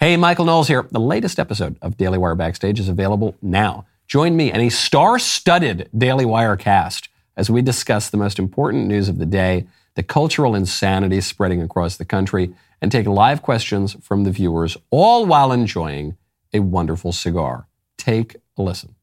Hey, Michael Knowles here. The latest episode of Daily Wire Backstage is available now. Join me and a star studded Daily Wire cast as we discuss the most important news of the day, the cultural insanity spreading across the country, and take live questions from the viewers, all while enjoying a wonderful cigar. Take a listen.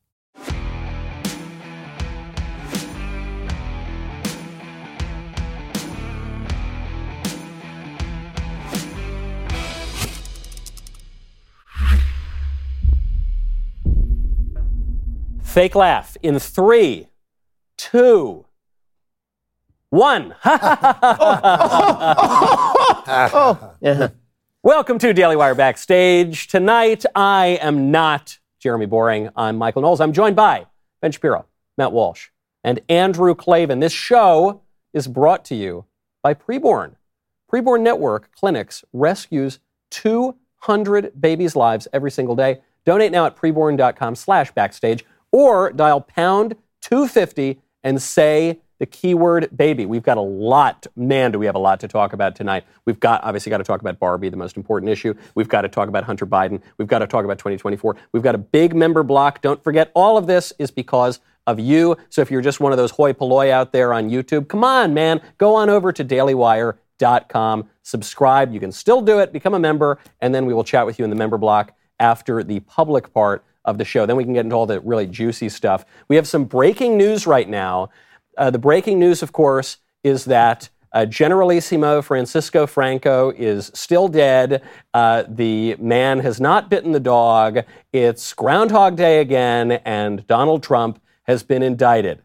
Fake laugh in three, two, one. Welcome to Daily Wire Backstage. Tonight, I am not Jeremy Boring. I'm Michael Knowles. I'm joined by Ben Shapiro, Matt Walsh, and Andrew Klavan. This show is brought to you by Preborn. Preborn Network Clinics rescues 200 babies' lives every single day. Donate now at preborn.com slash backstage or dial pound 250 and say the keyword baby. We've got a lot, man, do we have a lot to talk about tonight. We've got, obviously, got to talk about Barbie, the most important issue. We've got to talk about Hunter Biden. We've got to talk about 2024. We've got a big member block. Don't forget, all of this is because of you. So if you're just one of those hoi polloi out there on YouTube, come on, man, go on over to dailywire.com, subscribe. You can still do it, become a member, and then we will chat with you in the member block after the public part of the show. Then we can get into all the really juicy stuff. We have some breaking news right now. Uh, the breaking news, of course, is that uh, Generalissimo Francisco Franco is still dead. Uh, the man has not bitten the dog. It's Groundhog Day again, and Donald Trump has been indicted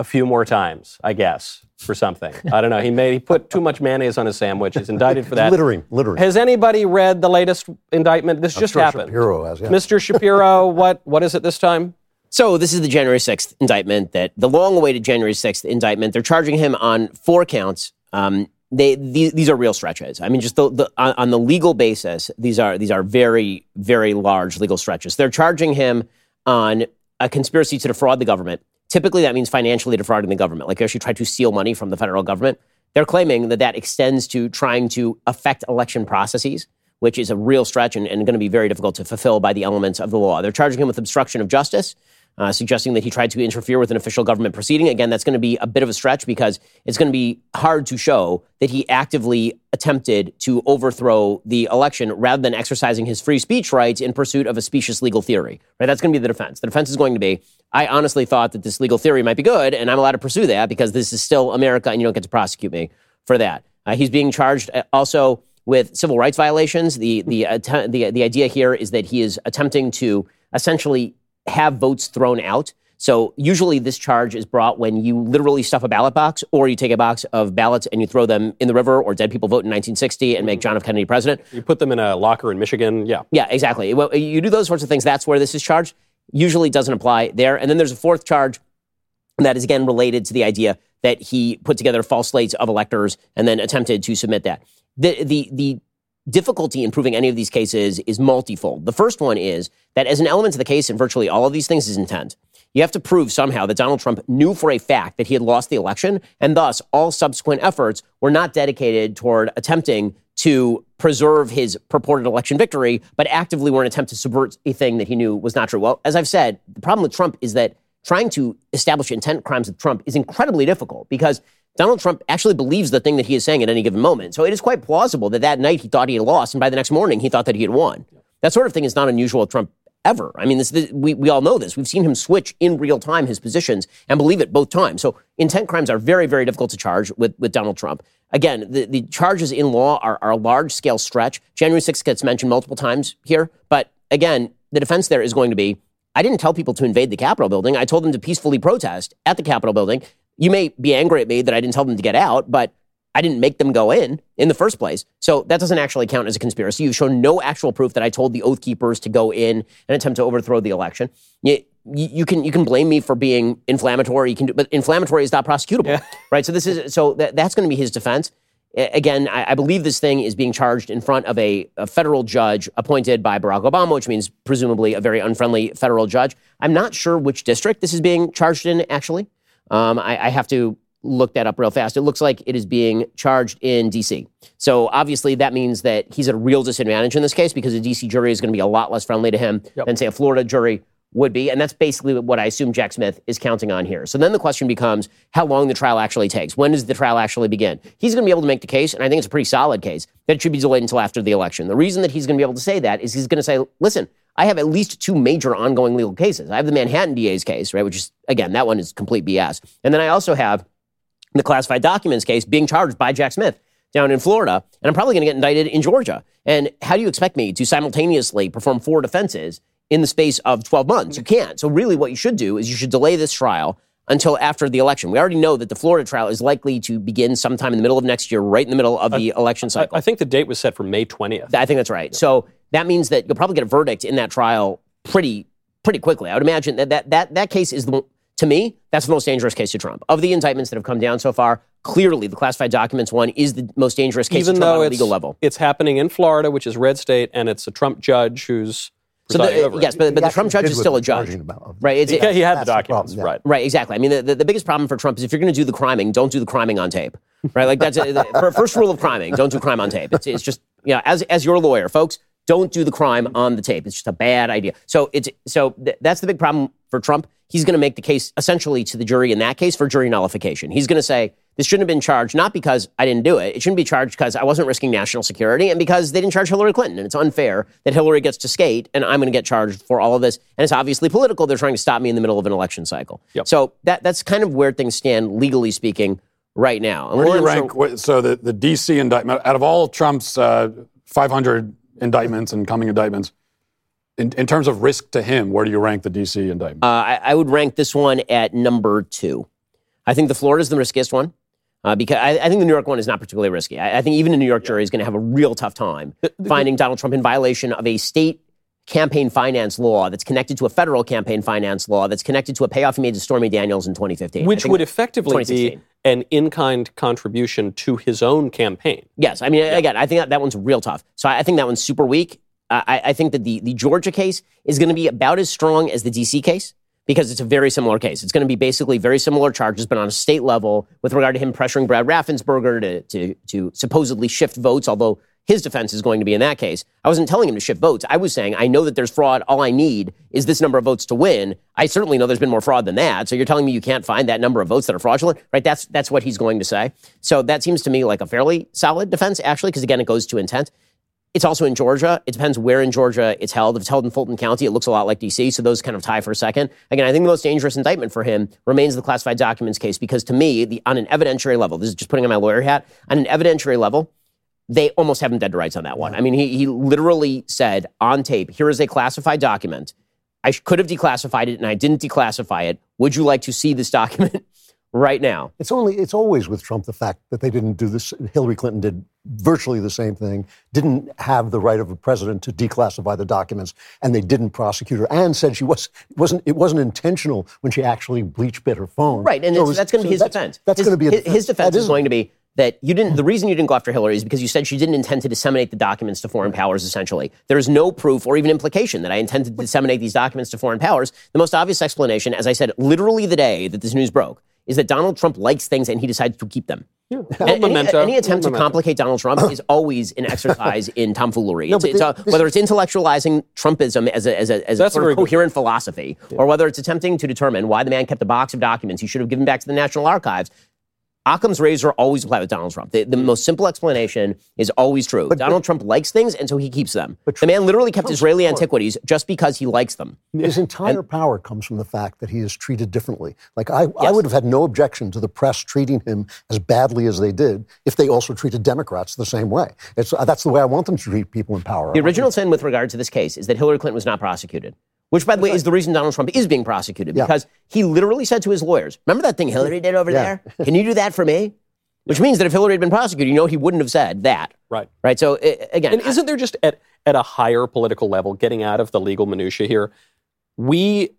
a few more times, I guess, for something. I don't know. He made he put too much mayonnaise on his sandwich. He's indicted for that. Littering, littering. Has anybody read the latest indictment? This I'm just sure happened. Shapiro has, yeah. Mr. Shapiro, what what is it this time? So this is the January 6th indictment that the long-awaited January 6th indictment. They're charging him on four counts. Um, they, these, these are real stretches. I mean, just the, the, on, on the legal basis, these are these are very very large legal stretches. They're charging him on a conspiracy to defraud the government. Typically, that means financially defrauding the government, like actually try to steal money from the federal government. They're claiming that that extends to trying to affect election processes, which is a real stretch and, and going to be very difficult to fulfill by the elements of the law. They're charging him with obstruction of justice, uh, suggesting that he tried to interfere with an official government proceeding. Again, that's going to be a bit of a stretch because it's going to be hard to show that he actively attempted to overthrow the election rather than exercising his free speech rights in pursuit of a specious legal theory. Right? That's going to be the defense. The defense is going to be, I honestly thought that this legal theory might be good, and I'm allowed to pursue that because this is still America, and you don't get to prosecute me for that. Uh, he's being charged uh, also with civil rights violations. The the, att- the the idea here is that he is attempting to essentially have votes thrown out. So usually this charge is brought when you literally stuff a ballot box or you take a box of ballots and you throw them in the river or dead people vote in 1960 and make mm. John F. Kennedy president. You put them in a locker in Michigan. Yeah. Yeah, exactly. Well, you do those sorts of things. That's where this is charged. Usually doesn't apply there. And then there's a fourth charge that is again related to the idea that he put together false slates of electors and then attempted to submit that. The, the, the difficulty in proving any of these cases is multifold. The first one is that as an element of the case in virtually all of these things is intent. You have to prove somehow that Donald Trump knew for a fact that he had lost the election, and thus all subsequent efforts were not dedicated toward attempting to preserve his purported election victory, but actively were an attempt to subvert a thing that he knew was not true. Well, as I've said, the problem with Trump is that trying to establish intent crimes with Trump is incredibly difficult because Donald Trump actually believes the thing that he is saying at any given moment. So it is quite plausible that that night he thought he had lost, and by the next morning he thought that he had won. That sort of thing is not unusual with Trump ever. I mean, this, this, we, we all know this. We've seen him switch in real time his positions and believe it both times. So intent crimes are very, very difficult to charge with, with Donald Trump. Again, the, the charges in law are, are a large scale stretch. January 6th gets mentioned multiple times here. But again, the defense there is going to be I didn't tell people to invade the Capitol building. I told them to peacefully protest at the Capitol building. You may be angry at me that I didn't tell them to get out, but I didn't make them go in in the first place. So that doesn't actually count as a conspiracy. You've shown no actual proof that I told the Oath Keepers to go in and attempt to overthrow the election. You, you can you can blame me for being inflammatory. You can do, but inflammatory is not prosecutable, yeah. right? So this is so that, that's going to be his defense. Again, I, I, believe this thing is being charged in front of a, a, federal judge appointed by Barack Obama, which means presumably a very unfriendly federal judge. I'm not sure which district this is being charged in, actually. Um, I, I, have to look that up real fast. It looks like it is being charged in D.C. So obviously that means that he's at a real disadvantage in this case because a D.C. jury is going to be a lot less friendly to him Yep. than say a Florida jury would be, and that's basically what I assume Jack Smith is counting on here. So then the question becomes how long the trial actually takes. When does the trial actually begin? He's going to be able to make the case, and I think it's a pretty solid case that should be delayed until after the election. The reason that he's going to be able to say that is he's going to say, listen. I have at least two major ongoing legal cases. I have the Manhattan DA's case, right, which is again that one is complete BS, and then I also have the classified documents case being charged by Jack Smith down in Florida, and I'm probably going to get indicted in Georgia. And how do you expect me to simultaneously perform four defenses in the space of 12 months? You can't. So really, what you should do is you should delay this trial until after the election. We already know that the Florida trial is likely to begin sometime in the middle of next year, right in the middle of the election I, cycle. I think the date was set for May 20th. I think that's right. So that means that you'll probably get a verdict in that trial pretty pretty quickly. I would imagine that that that, that case is the to me that's the most dangerous case to Trump of the indictments that have come down so far. Clearly, the classified documents one is the most dangerous case Even to Trump though on a legal level. it's happening in Florida, which is red state, and it's a Trump judge who's So the, over it. yes, but, but the Trump judge is still a judge, right? It's, He, he had the That's the documents, right? Right, exactly. I mean, the, the, the biggest problem for Trump is if you're going to do the criming, don't do the criming on tape. Right, like that's a, the first rule of criming: don't do crime on tape. It's, it's just you know, as as your lawyer, folks, don't do the crime on the tape. It's just a bad idea. So it's so th- that's the big problem for Trump. He's going to make the case essentially to the jury in that case for jury nullification. He's going to say this shouldn't have been charged not because I didn't do it. It shouldn't be charged because I wasn't risking national security and because they didn't charge Hillary Clinton. And it's unfair that Hillary gets to skate and I'm going to get charged for all of this. And it's obviously political. They're trying to stop me in the middle of an election cycle. Yep. So that that's kind of where things stand legally speaking right now. And Where do you so- rank? what- So the, the D.C. indictment, out of all Trump's uh, 500 indictments and coming indictments, in, in terms of risk to him, where do you rank the D.C. indictment? Uh, I, I would rank this one at number two. I think the Florida is the riskiest one uh, because I, I think the New York one is not particularly risky. I, I think even a New York jury is going to have a real tough time finding Donald Trump in violation of a state campaign finance law that's connected to a federal campaign finance law that's connected to a payoff he made to Stormy Daniels in 2015. Which would effectively be an in-kind contribution to his own campaign. Yes, I mean, again, I think that, that one's real tough. So I, I think that one's super weak. Uh, I, I think that the, the Georgia case is going to be about as strong as the DC case because it's a very similar case. It's going to be basically very similar charges, but on a state level with regard to him pressuring Brad Raffensperger to, to, to supposedly shift votes, although his defense is going to be in that case. I wasn't telling him to shift votes. I was saying, I know that there's fraud. All I need is this number of votes to win. I certainly know there's been more fraud than that. So you're telling me you can't find that number of votes that are fraudulent, right? That's, that's what he's going to say. So that seems to me like a fairly solid defense, actually, because again, it goes to intent. It's also in Georgia. It depends where in Georgia it's held. If it's held in Fulton County, it looks a lot like DC. So those kind of tie for a second. Again, I think the most dangerous indictment for him remains the classified documents case because to me, the, on an evidentiary level, this is just putting on my lawyer hat, on an evidentiary level, they almost have him dead to rights on that one. I mean, he, he literally said on tape, here is a classified document. I could have declassified it and I didn't declassify it. Would you like to see this document right now? It's only it's always with Trump the fact that they didn't do this. Hillary Clinton did virtually the same thing. Didn't have the right of a president to declassify the documents, and they didn't prosecute her. And said she was wasn't it wasn't intentional when she actually bleach bit her phone. Right, and So was- that's going to be his that's- defense. That's going to be a his, his defense is going to be that you didn't. The reason you didn't go after Hillary is because you said she didn't intend to disseminate the documents to foreign powers. Essentially, there is no proof or even implication that I intended to disseminate these documents to foreign powers. The most obvious explanation, as I said, literally the day that this news broke, is that Donald Trump likes things and he decides to keep them. Yeah. Any, Memento. any attempt to Memento. complicate Donald Trump is always an exercise in tomfoolery. It's, it's uh, thi- a- whether it's intellectualizing Trumpism as a, as a, as a sort very of good. coherent philosophy, or whether it's attempting to determine why the man kept a box of documents he should have given back to the National Archives. Occam's razor always apply with Donald Trump. The, the most simple explanation is always true. But, Donald Trump likes things, and so he keeps them. the man literally kept Israeli antiquities just because he likes them. His entire power comes from the fact that he is treated differently. Like I, I would have had no objection to the press treating him as badly as they did if they also treated Democrats the same way. It's, uh, that's the way I want them to treat people in power. The original sin with regard to this case is that Hillary Clinton was not prosecuted, which, by the way, is the reason Donald Trump is being prosecuted Yeah. because he literally said to his lawyers, Remember that thing Hillary did over Yeah. there? Can you do that for me? Which means that if Hillary had been prosecuted, you know he wouldn't have said that. Right. Right. So, uh, again, And isn't there just at, at a higher political level, getting out of the legal minutia here, we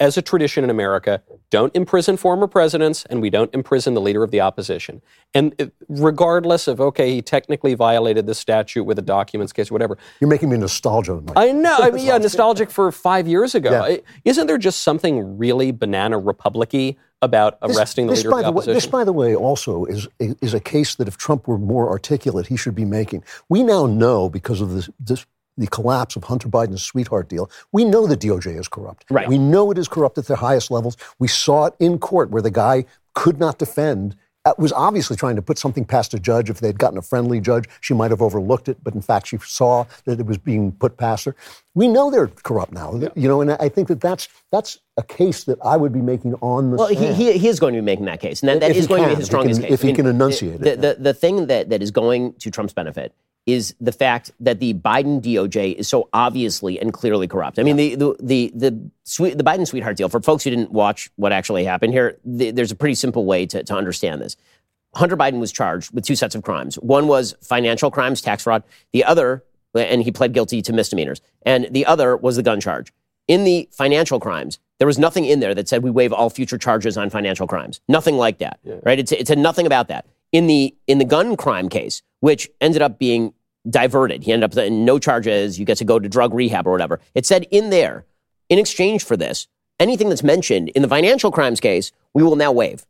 as a tradition in America, don't imprison former presidents and we don't imprison the leader of the opposition. And regardless of, okay, he technically violated the statute with a documents case or whatever. You're making me nostalgic. Mike. I know. I mean, yeah, nostalgic for five years ago. Yeah. Isn't there just something really banana republic about arresting the leader by of the the way, opposition? this, by the way, also is is a case that if Trump were more articulate, he should be making. We now know because of this, this the collapse of Hunter Biden's sweetheart deal. We know the DOJ is corrupt. Right. We know it is corrupt at the highest levels. We saw it in court where the guy could not defend. uh, Was obviously trying to put something past a judge. If they'd gotten a friendly judge, she might have overlooked it. But in fact, she saw that it was being put past her. We know they're corrupt now. You know, and I think that that's that's a case that I would be making on the Well, he, he, he is going to be making that case, and that, that is going to be his strongest can- case. if he can enunciate the, it, The, the thing that, that is going to Trump's benefit is the fact that the Biden DOJ is so obviously and clearly corrupt. I mean, the the the the, sweet, the Biden sweetheart deal. For folks who didn't watch what actually happened here, the, there's a pretty simple way to, to understand this. Hunter Biden was charged with two sets of crimes. One was financial crimes, tax fraud. The other, and he pled guilty to misdemeanors. And the other was the gun charge. In the financial crimes, there was nothing in there that said we waive all future charges on financial crimes. Nothing like that, right? It, it said nothing about that. In the in the gun crime case, which ended up being diverted, he ended up saying no charges. You get to go to drug rehab or whatever. It said in there, in exchange for this, anything that's mentioned in the financial crimes case, we will now waive.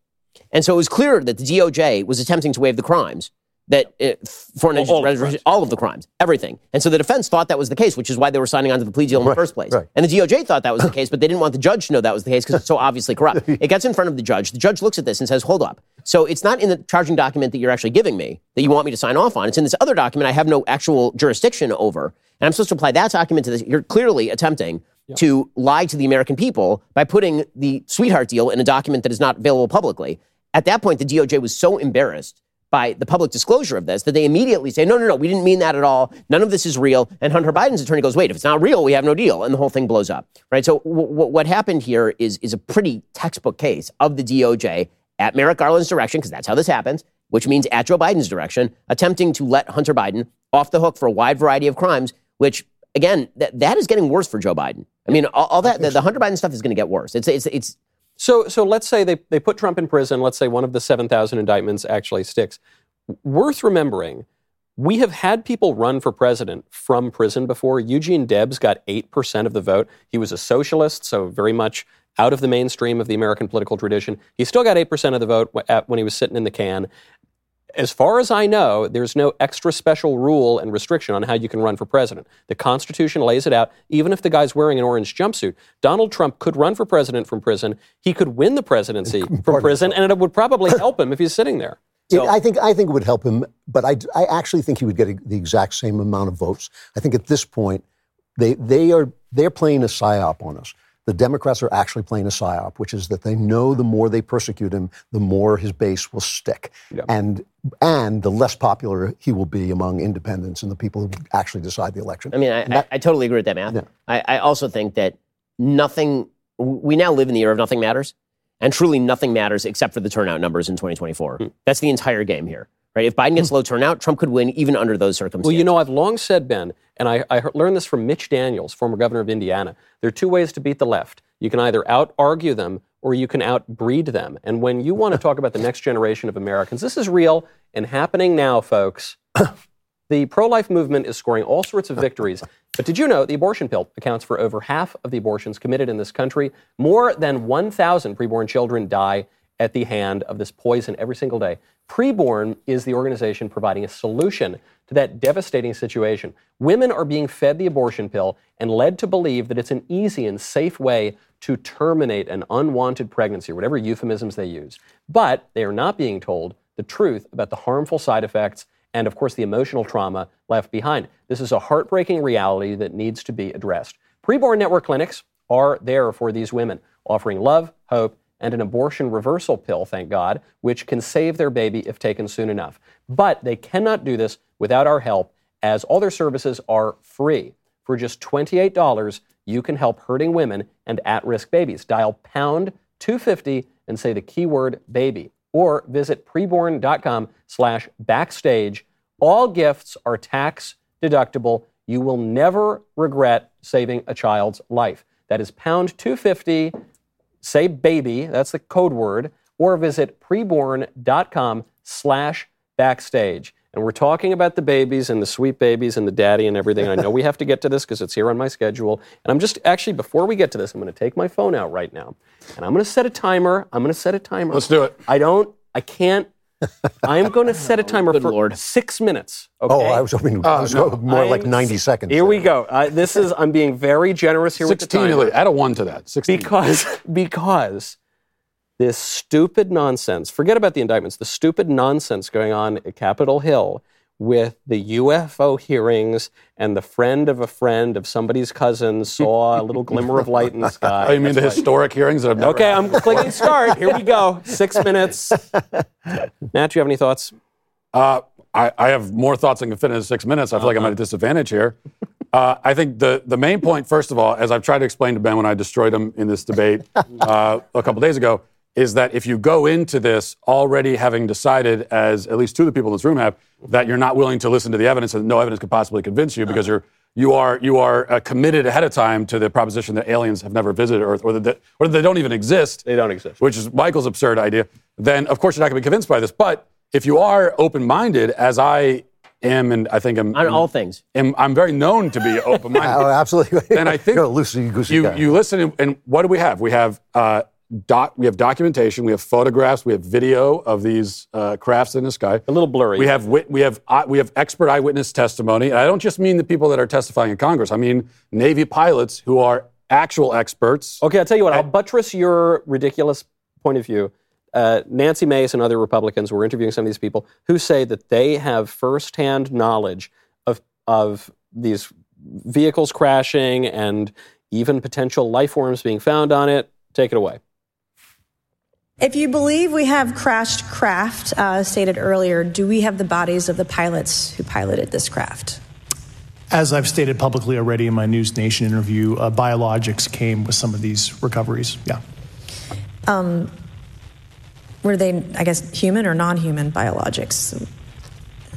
And so it was clear that the DOJ was attempting to waive the crimes that uh, foreign All- all of the all of the crimes, everything. And so the defense thought that was the case, which is why they were signing on to the plea deal in the first place. right. And the DOJ thought that was the case, but they didn't want the judge to know that was the case because it's so obviously corrupt. It gets in front of the judge. The judge looks at this and says, "Hold up." So it's not in the charging document that you're actually giving me that you want me to sign off on. It's in this other document I have no actual jurisdiction over, and I'm supposed to apply that document to this. You're clearly attempting to lie to the American people by putting the sweetheart deal in a document that is not available publicly. At that point, the DOJ was so embarrassed by the public disclosure of this that they immediately say, no, no, no, we didn't mean that at all. None of this is real. And Hunter Biden's attorney goes, wait, if it's not real, we have no deal. And the whole thing blows up. Right. So w- w- what happened here is, is a pretty textbook case of the DOJ at Merrick Garland's direction, because that's how this happens, which means at Joe Biden's direction, attempting to let Hunter Biden off the hook for a wide variety of crimes, which again, that, that is getting worse for Joe Biden. I mean, all, all that, the, the Hunter Biden stuff is going to get worse. It's, it's, it's, So, so let's say they, they put Trump in prison. Let's say one of the 7,000 indictments actually sticks. Worth remembering, we have had people run for president from prison before. Eugene Debs got 8% of the vote. He was a socialist, so very much out of the mainstream of the American political tradition. He still got 8% of the vote when he was sitting in the can. As far as I know, there's no extra special rule and restriction on how you can run for president. The Constitution lays it out. Even if the guy's wearing an orange jumpsuit, Donald Trump could run for president from prison. He could win the presidency from prison, and it would probably help him if he's sitting there. So- I think I think it would help him, but I, I actually think he would get a, the exact same amount of votes. I think at this point, they they are they're playing a psyop on us. The Democrats are actually playing a psyop, which is that they know the more they persecute him, the more his base will stick, and and the less popular he will be among independents and the people who actually decide the election. I mean, I, I, I totally agree with that math. I, I also think that nothing, we now live in the era of nothing matters, and truly nothing matters except for the turnout numbers in 2024. Hmm. That's the entire game here, right? If Biden gets hmm. low turnout, Trump could win even under those circumstances. Well, you know, I've long said, Ben, and I, I learned this from Mitch Daniels, former governor of Indiana. There are two ways to beat the left. You can either out argue them or you can outbreed them. And when you want to talk about the next generation of Americans, this is real and happening now, folks. The pro life movement is scoring all sorts of victories. But did you know the abortion pill accounts for over half of the abortions committed in this country? More than 1,000 preborn children die at the hand of this poison every single day. Preborn is the organization providing a solution to that devastating situation. Women are being fed the abortion pill and led to believe that it's an easy and safe way to terminate an unwanted pregnancy, whatever euphemisms they use. But they are not being told the truth about the harmful side effects and, of course, the emotional trauma left behind. This is a heartbreaking reality that needs to be addressed. Preborn network clinics are there for these women, offering love, hope, and an abortion reversal pill, thank God, which can save their baby if taken soon enough. But they cannot do this without our help, as all their services are free. For just $28, you can help hurting women and at risk babies. Dial pound 250 and say the keyword baby or visit preborn.com slash backstage. All gifts are tax deductible. You will never regret saving a child's life. That is pound 250 say baby, that's the code word, or visit preborn.com slash backstage. And we're talking about the babies and the sweet babies and the daddy and everything. And I know we have to get to this because it's here on my schedule. And I'm just actually, before we get to this, I'm going to take my phone out right now. And I'm going to set a timer. I'm going to set a timer. Let's do it. I don't, I can't. I'm going to set a timer Good for Lord. six minutes. Okay? Oh, I was hoping I was more like I'm- 90 seconds. Here we go. Uh, this is, I'm being very generous here with the 16, timer. Elite. add a one to that. 16. Because because this stupid nonsense, forget about the indictments, the stupid nonsense going on at Capitol Hill with the UFO hearings and the friend of a friend of somebody's cousin saw a little glimmer of light in the sky. oh, you mean the historic hearings that I've never Okay, I'm clicking start. Here we go. Six minutes. Matt, do you have any thoughts? Uh, I, I have more thoughts than can fit into six minutes. I feel like I'm at a disadvantage here. Uh, I think the, the main point, first of all, as I've tried to explain to Ben when I destroyed him in this debate uh, a couple days ago, is that if you go into this already having decided, as at least two of the people in this room have, that you're not willing to listen to the evidence and no evidence could possibly convince you because you're you are you are uh, committed ahead of time to the proposition that aliens have never visited Earth or that or that they don't even exist They don't exist. which is Michael's absurd idea, then of course you're not going to be convinced by this. But if you are open minded, as I am, and I think I'm, On all things. am I'm very known to be open minded. Oh, absolutely. and I think You're a loosey goosey you guy. you listen, and, and what do we have? We have uh, doc, we have documentation, we have photographs, we have video of these uh, crafts in the sky. A little blurry. We have wit- we have eye- we have expert eyewitness testimony, and I don't just mean the people that are testifying in Congress. I mean Navy pilots who are actual experts. Okay, I'll tell you what, I'll buttress your ridiculous point of view. Uh, Nancy Mace and other Republicans were interviewing some of these people who say that they have firsthand knowledge of, of these vehicles crashing and even potential life forms being found on it. Take it away. If you believe we have crashed craft, uh, stated earlier, do we have the bodies of the pilots who piloted this craft? As I've stated publicly already in my News Nation interview, uh, biologics came with some of these recoveries. Yeah. Um, Were they, I guess, human or non human biologics?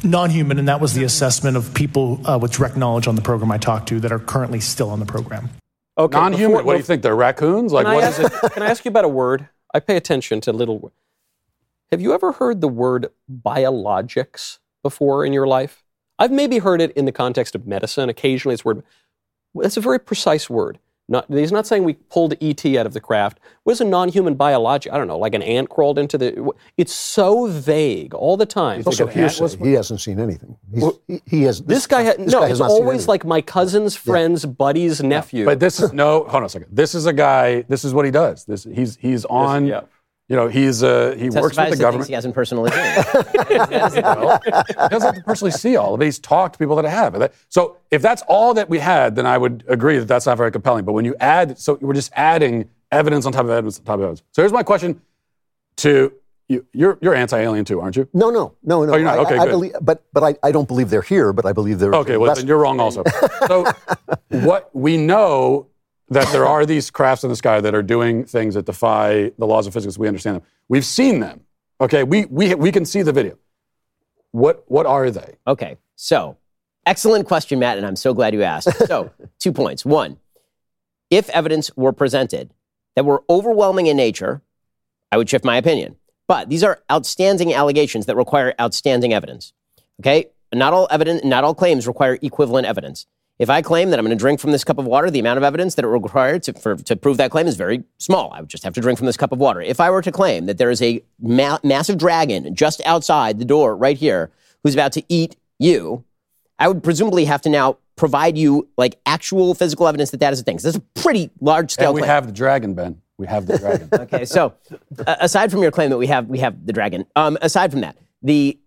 Non human, and that was the assessment of people uh, with direct knowledge on the program I talked to that are currently still on the program. Okay, Non-human. What do you think? They're raccoons? Like Can I, what ask, is it? can I ask you about a word? I pay attention to little. Have you ever heard the word biologics before in your life? I've maybe heard it in the context of medicine. Occasionally, it's word. That's a very precise word. Not, he's not saying we pulled ET out of the craft. What is a non-human biologic? I don't know, like an ant crawled into the. It's so vague all the time. It's also Like an hearsay. was- He hasn't seen anything. He's, he, he has. This guy, ha- this no, guy has it's not always anything. like my cousin's friend's buddy's nephew. But this is no. Hold on a second. This is a guy. This is what he does. This he's he's on. yeah. You know, he's uh, he works with the government. he hasn't personally seen. well, he doesn't have to personally see all of it. He's talked to people that have. And So if that's all that we had, then I would agree that that's not very compelling. But when you add, so we're just adding evidence on top of evidence on top of evidence. So here's my question to you. You're, you're anti-alien too, aren't you? No, no, no, no. Oh, you're not? I- Okay, I, good. believe, but but I, I don't believe they're here. But I believe they're Okay, well, then you're wrong also. So, what we know that there are these crafts in the sky that are doing things that defy the laws of physics. We understand them. We've seen them. Okay, we we we can see the video. What what are they? Okay, so excellent question, Matt, and I'm so glad you asked. So, two points. One, if evidence were presented that were overwhelming in nature, I would shift my opinion. But these are outstanding allegations that require outstanding evidence. Okay, not all evidence, not all claims require equivalent evidence. If I claim that I'm going to drink from this cup of water, the amount of evidence that it required to, for, to prove that claim is very small. I would just have to drink from this cup of water. If I were to claim that there is a ma- massive dragon just outside the door right here who's about to eat you, I would presumably have to now provide you like actual physical evidence that that is a thing. So that's a pretty large scale And we claim. have the dragon, Ben. We have the dragon. Okay, so uh, aside from your claim that we have we have the dragon, um, aside from that, the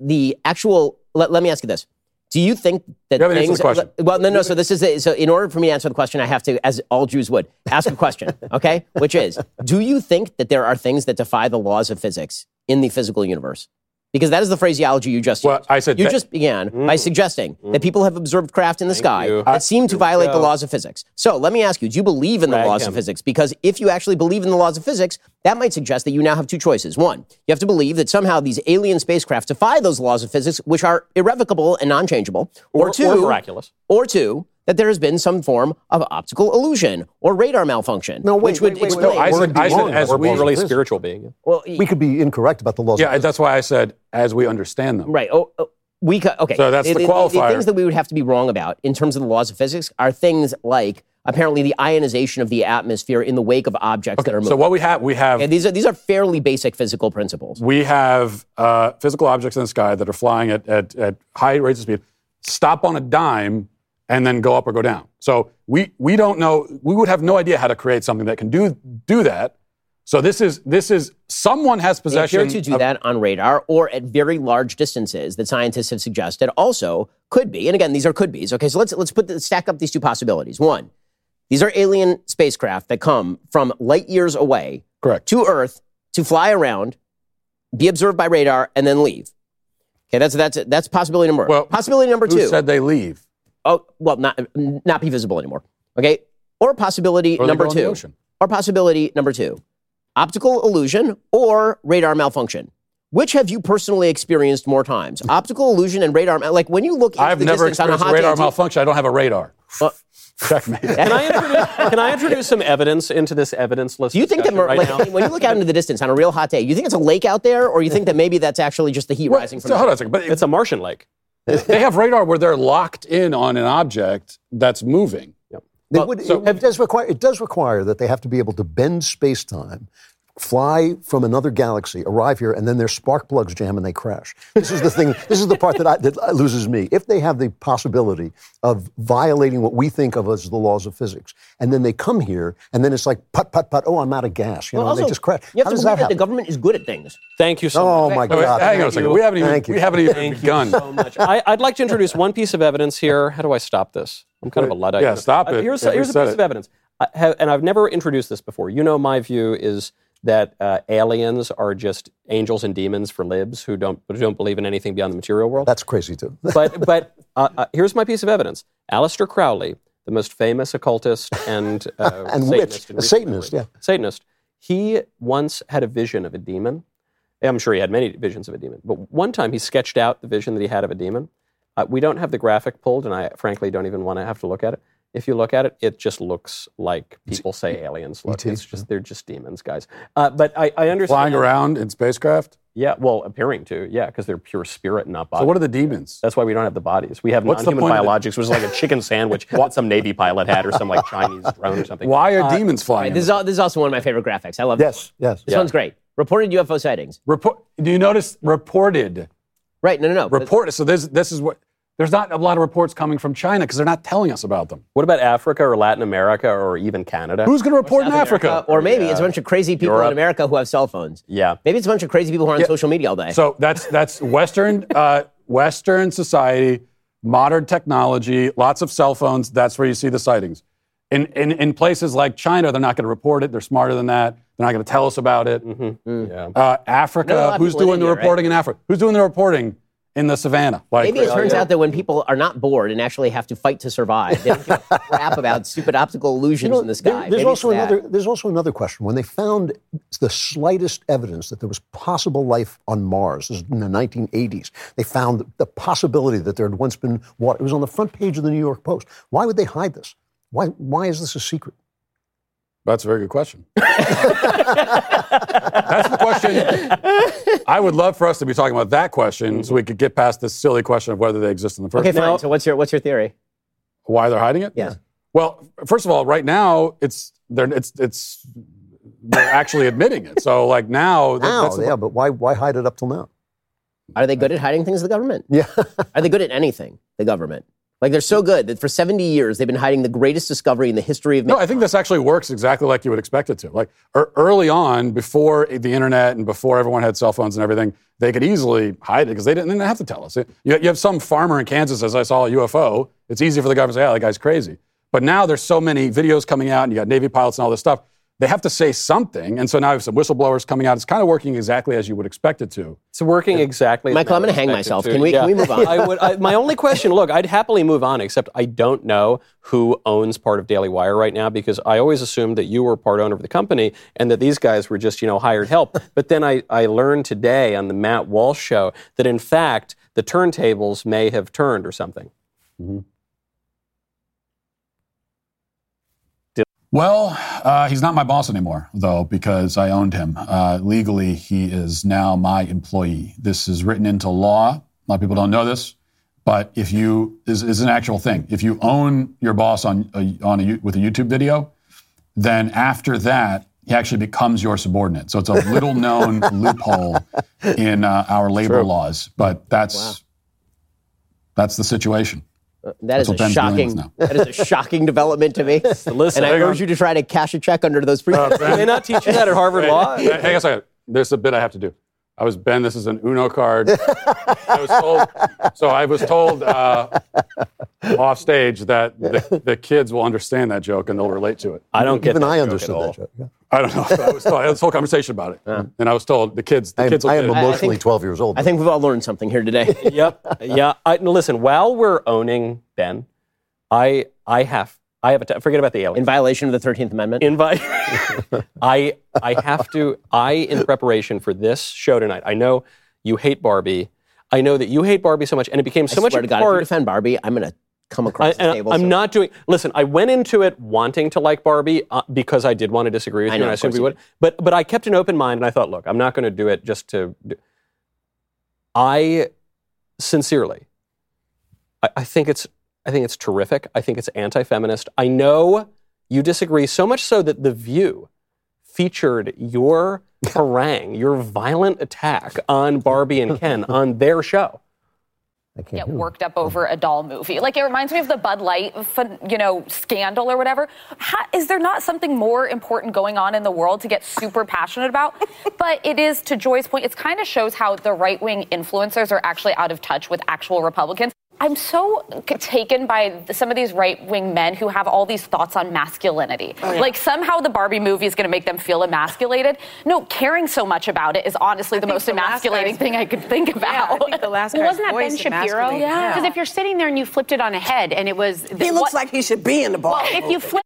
the actual let, let me ask you this: Do you think that You things? Well, no, no. So this is a, so. In order for me to answer the question, I have to, as all Jews would, ask a question. Okay, which is: Do you think that there are things that defy the laws of physics in the physical universe? Because that is the phraseology you just Well, used. I said you that- just began mm. by suggesting mm. that people have observed craft in the sky you. that seem to violate the laws of physics. So let me ask you: Do you believe in the Drag laws him. of physics? Because if you actually believe in the laws of physics, that might suggest that you now have two choices. One, you have to believe that somehow these alien spacecraft defy those laws of physics, which are irrevocable and non-changeable. Or, Or- two, or miraculous. Or two, that there has been some form of optical illusion or radar malfunction, No, wait, which would wait, wait, explain. wait. I We're said, I said wrong. as We're we, really This- spiritual being. well, We could be incorrect about the laws. yeah, of physics. Yeah, that's why I said as we understand them. Right. Oh, oh, we ca- okay. So that's the qualifier. The things that we would have to be wrong about in terms of the laws of physics are things like apparently the ionization of the atmosphere in the wake of objects that are moving. So what we have, we have Okay, these are these are fairly basic physical principles. we have uh, physical objects in the sky that are flying at, at, at high rates of speed, stop on a dime, and then go up or go down. So we, we don't know, we would have no idea how to create something that can do, do that. So this is, this is someone has possession. They appear to do of- that on radar or at very large distances that scientists have suggested also could be. And again, these are could be's. Okay, so let's let's put the, stack up these two possibilities. One, these are alien spacecraft that come from light years away Correct. to Earth to fly around, be observed by radar, and then leave. Okay, that's that's that's possibility number. Well, possibility number Who two. said they leave? Oh, well, not not be visible anymore. Okay, or possibility Or number go in the two. Or possibility number two, optical illusion or radar malfunction. Which have you personally experienced more times? Optical illusion and radar. mal- Like when you look into I've the never distance on a experienced hot radar day, malfunction. I don't have a radar. Uh, Checkmate. Can I introduce, can I introduce some evidence into this evidence list? do you think that right like, when you look out into the distance on a real hot day, you think it's a lake out there, or you think that maybe that's actually just the heat rising from So the hold on a second. But It's a Martian lake. They have radar where they're locked in on an object that's moving. They Well, would, so- it, does require, it does require that they have to be able to bend space time, fly from another galaxy, arrive here, and then their spark plugs jam and they crash. This is the thing. This is the part that, I, that loses me. If they have the possibility of violating what we think of as the laws of physics, and then they come here, and then it's like put put put. Oh, I'm out of gas. You know, Well, and they just crash. You have How to does that that the government is good at things. Thank you so Oh much. Oh my wait, God! hang on a second. We haven't even Thank you. we haven't even Thank begun. you so much. I, I'd like to introduce one piece of evidence here. How do I stop this? I'm kind of a luddite. Yeah, stop Uh, it. Here's, Yeah, here's a piece it. of evidence. I have, and I've never introduced this before. You know, my view is that uh, aliens are just angels and demons for libs who don't who don't believe in anything beyond the material world. That's crazy too. but but uh, uh, here's my piece of evidence. Aleister Crowley, the most famous occultist and uh, And Satanist witch, Satanist, memory. yeah. Satanist. He once had a vision of a demon. I'm sure he had many visions of a demon, but one time he sketched out the vision that he had of a demon. Uh, we don't have the graphic pulled, and I frankly don't even want to have to look at it. If you look at it, it just looks like people say aliens look. E.T., It's just they're just demons, guys. Uh, but I, I understand. Flying around in spacecraft. Yeah, well, appearing to, yeah, because they're pure spirit, not body. So what are the demons? That's why we don't have the bodies. We have What's the non-human point of biologics, which is like a chicken sandwich that some Navy pilot had, or some like Chinese drone or something. Why are demons flying? This is, al- this is also one of my favorite graphics. I love this. Yes, yes. This one's great. Reported UFO sightings. Report. Do you notice reported? Right? No, no, no. Report. So this this is what. There's not a lot of reports coming from China because they're not telling us about them. What about Africa or Latin America or even Canada? Who's going to report in Africa? America, or maybe it's a bunch of crazy people Europe. in America who have cell phones. yeah, Maybe it's a bunch of crazy people who are on social media all day. So that's that's Western uh, Western society, modern technology, lots of cell phones. That's where you see the sightings. In in, in places like China, they're not going to report it. They're smarter than that. They're not going to tell us about it. yeah. Uh, No, a lot Africa, who's people in doing the India, right? reporting in Africa? Who's doing the reporting in the savannah? Like, Maybe it uh, turns out that when people are not bored and actually have to fight to survive, they don't give a crap about stupid optical illusions You know, in the there- sky. there's Maybe also another. There's also another question. When they found the slightest evidence that there was possible life on Mars, this is in the 1980s, they found the possibility that there had once been water. It was on the front page of the New York Post. Why would they hide this? Why? Why is this a secret? That's a very good question. That's the question. I would love for us to be talking about that question so we could get past this silly question of whether they exist in the first place. Okay, place. fine. So what's your what's your theory? Why they're hiding it? Yeah. Well, first of all, right now it's they're it's it's they're actually admitting it. So like now, that- Now, that's the- yeah, but why? Why hide it up till now? Are they good at hiding things? The government? Yeah. Are they good at anything? The government? Like they're so good that for 70 years they've been hiding the greatest discovery in the history of No, man. I think this actually works exactly like you would expect it to. Like early on, before the internet and before everyone had cell phones and everything, they could easily hide it because they didn't, they didn't have to tell us. You, you have some farmer in Kansas says, "I saw a UFO." It's easy for the government to say, "Yeah, that guy's crazy." But now there's so many videos coming out, and you got Navy pilots and all this stuff. They have to say something, and so now you have some whistleblowers coming out. It's kind of working exactly as you would expect it to. It's working exactly. as Michael, I'm gonna hang myself. Can we- can we move on? I would. I, my only question. Look, I'd happily move on, except I don't know who owns part of Daily Wire right now because I always assumed that you were part owner of the company and that these guys were just you know hired help. but then I I learned today on the Matt Walsh show that in fact the turntables may have turned or something. Mm-hmm. Well, uh, he's not my boss anymore, though, because I owned him. Uh, legally, he is now my employee. This is written into law. A lot of people don't know this, but if you is, is an actual thing. If you own your boss on a, on a, with a YouTube video, then after that, he actually becomes your subordinate. So it's a little known loophole in uh, our labor laws, but that's that's the situation. That That's is what a Ben's dealing with shocking. That is a shocking development to me. Listen, and I hang urge you to try to cash a check under those pre. Uh, Do they not teach you that at Harvard Law? Hang on a second. There's a bit I have to do. I was Ben. This is an Uno card. I was told. So I was told uh, off stage that the, the kids will understand that joke and they'll relate to it. I don't get Even that I joke understood at all. that joke. yeah. I don't know. I was told, I had this whole conversation about it, and I was told the kids. The I am, kids will I get am it. emotionally think- 12 years old. I think we've all learned something here today. yep. Yeah. I, listen, while we're owning Ben, I I have I have a t- forget about the alien. In violation of the Thirteenth Amendment. invite I I have to I in preparation for this show tonight. I know you hate Barbie. I know that you hate Barbie so much, and it became so I much swear to God, if you defend Barbie, I'm going to come I, across the table. I'm so- not doing. Listen, I went into it wanting to like Barbie uh, because I did want to disagree with I you, know, and I assumed we you would. But but I kept an open mind, and I thought, look, I'm not going to do it just to. Do. I sincerely, I, I think it's I think it's terrific. I think it's anti-feminist. I know you disagree so much so that the View featured your harangue, your violent attack on Barbie and Ken on their show. I can't get do worked up over a doll movie. Like it reminds me of the Bud Light, you know, scandal or whatever. How, is there not something more important going on in the world to get super passionate about? but it is, to Joy's point, it kind of shows how the right wing influencers are actually out of touch with actual Republicans. I'm so taken by some of these right wing men who have all these thoughts on masculinity. Oh, like somehow the Barbie movie is going to make them feel emasculated. No, caring so much about it is honestly the most the emasculating thing I could think about. Yeah, I think the last Well, wasn't that Ben Shapiro? Yeah. Because if you're sitting there and you flipped it on a head and it was. He looks like he should be in the bar. If you flip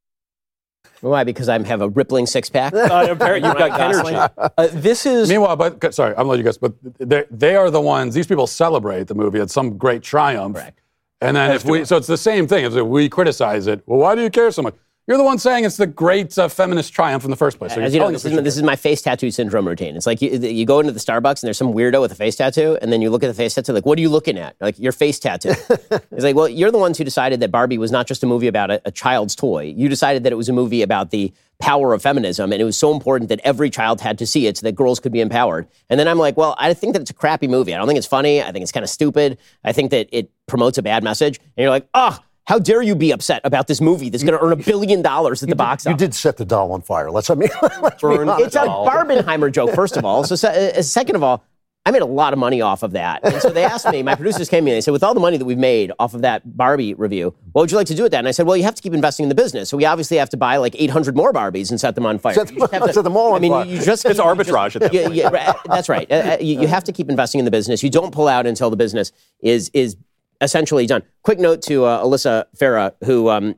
Why? Because I have a rippling six pack. Uh, apparently, you've got energy. Uh, this is Meanwhile, but sorry, I'm gonna you guys. But they they are the ones. These people celebrate the movie at some great triumph. Correct. And then if we, so it's the same thing. If we criticize it, well, why do you care so much? You're the one saying it's the great uh, feminist triumph in the first place. So As you know, this is, this is my face tattoo syndrome routine. It's like you, you go into the Starbucks and there's some weirdo with a face tattoo, and then you look at the face tattoo, like, what are you looking at? Like, your face tattoo. it's like, well, you're the ones who decided that Barbie was not just a movie about a, a child's toy. You decided that it was a movie about the power of feminism, and it was so important that every child had to see it so that girls could be empowered. And then I'm like, well, I think that it's a crappy movie. I don't think it's funny. I think it's kind of stupid. I think that it promotes a bad message. And you're like, oh, how dare you be upset about this movie that's going to earn a billion dollars at the box You office? You did set the doll on fire. Let's, I mean, let's be Burn honest. It's a Barbenheimer joke, first of all. So, se- uh, second of all, I made a lot of money off of that. And so they asked me, my producers came to me and they said, with all the money that we've made off of that Barbie review, what would you like to do with that? And I said, well, you have to keep investing in the business. So we obviously have to buy like 800 more Barbies and set them on fire. Set them- have to- set them all on I mean, fire. you, you just It's keep- you arbitrage just- at that yeah, point. yeah, right, that's right. Uh, uh, you, you have to keep investing in the business. You don't pull out until the business is is essentially done. Quick note to uh, Alyssa Farah, who um,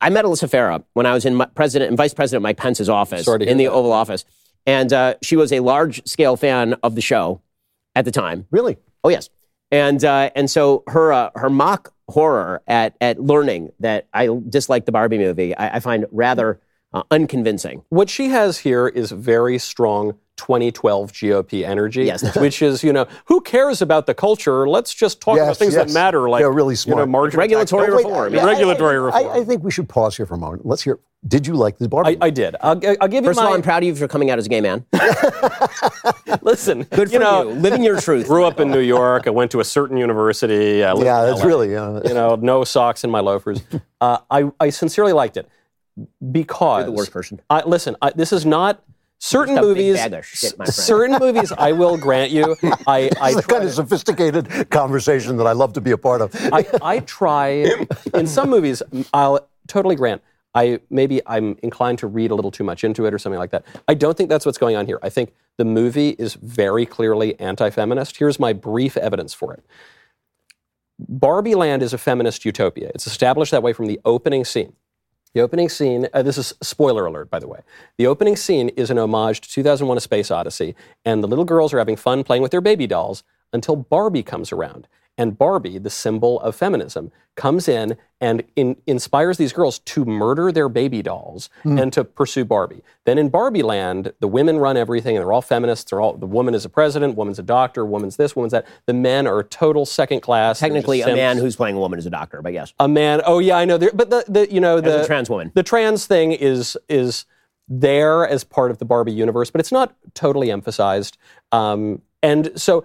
I met Alyssa Farah when I was in my, President and Vice President Mike Pence's office in the that. Oval Office, and uh, she was a large scale fan of the show at the time. Really? Oh yes, and uh, and so her uh, her mock horror at at learning that I dislike the Barbie movie, I, I find rather uh, unconvincing. what she has here is very strong 2012 GOP energy, Yes, which is, you know, who cares about the culture? Let's just talk about Yes, things that matter, like They're really You smart. know, margin Regulatory tax- reform, Yeah, yeah. regulatory I, reform. I, I think we should pause here for a moment. Let's hear. Did you like the Barbie? I, I did. I'll, I'll give you First of all, I'm proud of you for coming out as a gay man. listen, Good for you know, living your truth. grew up in New York. I went to a certain university. Yeah, in that's LA. really. Uh, you know, no socks in my loafers. Uh, I, I sincerely liked it because You're the worst person. I, listen, I, this is not certain Just a big movies. shit, certain movies, I will grant you. I, I it's the try kind of sophisticated conversation that I love to be a part of. I, I try in some movies. I'll totally grant. I maybe I'm inclined to read a little too much into it or something like that. I don't think that's what's going on here. I think the movie is very clearly anti-feminist. Here's my brief evidence for it. Barbie Land is a feminist utopia. It's established that way from the opening scene. The opening scene, uh, this is spoiler alert, by the way. The opening scene is an homage to 2001 A Space Odyssey, and the little girls are having fun playing with their baby dolls until Barbie comes around. And Barbie, the symbol of feminism, comes in and in, inspires these girls to murder their baby dolls and to pursue Barbie. Then in Barbie land, the women run everything, and they're all feminists. They're all the woman is a president, woman's a doctor, woman's this, woman's that. The men are total second class. Technically, a man who's playing a woman is a doctor, but yes. a man. Oh yeah, I know. But the, the you know the a trans woman. The trans thing is is there as part of the Barbie universe, but it's not totally emphasized. Um, and so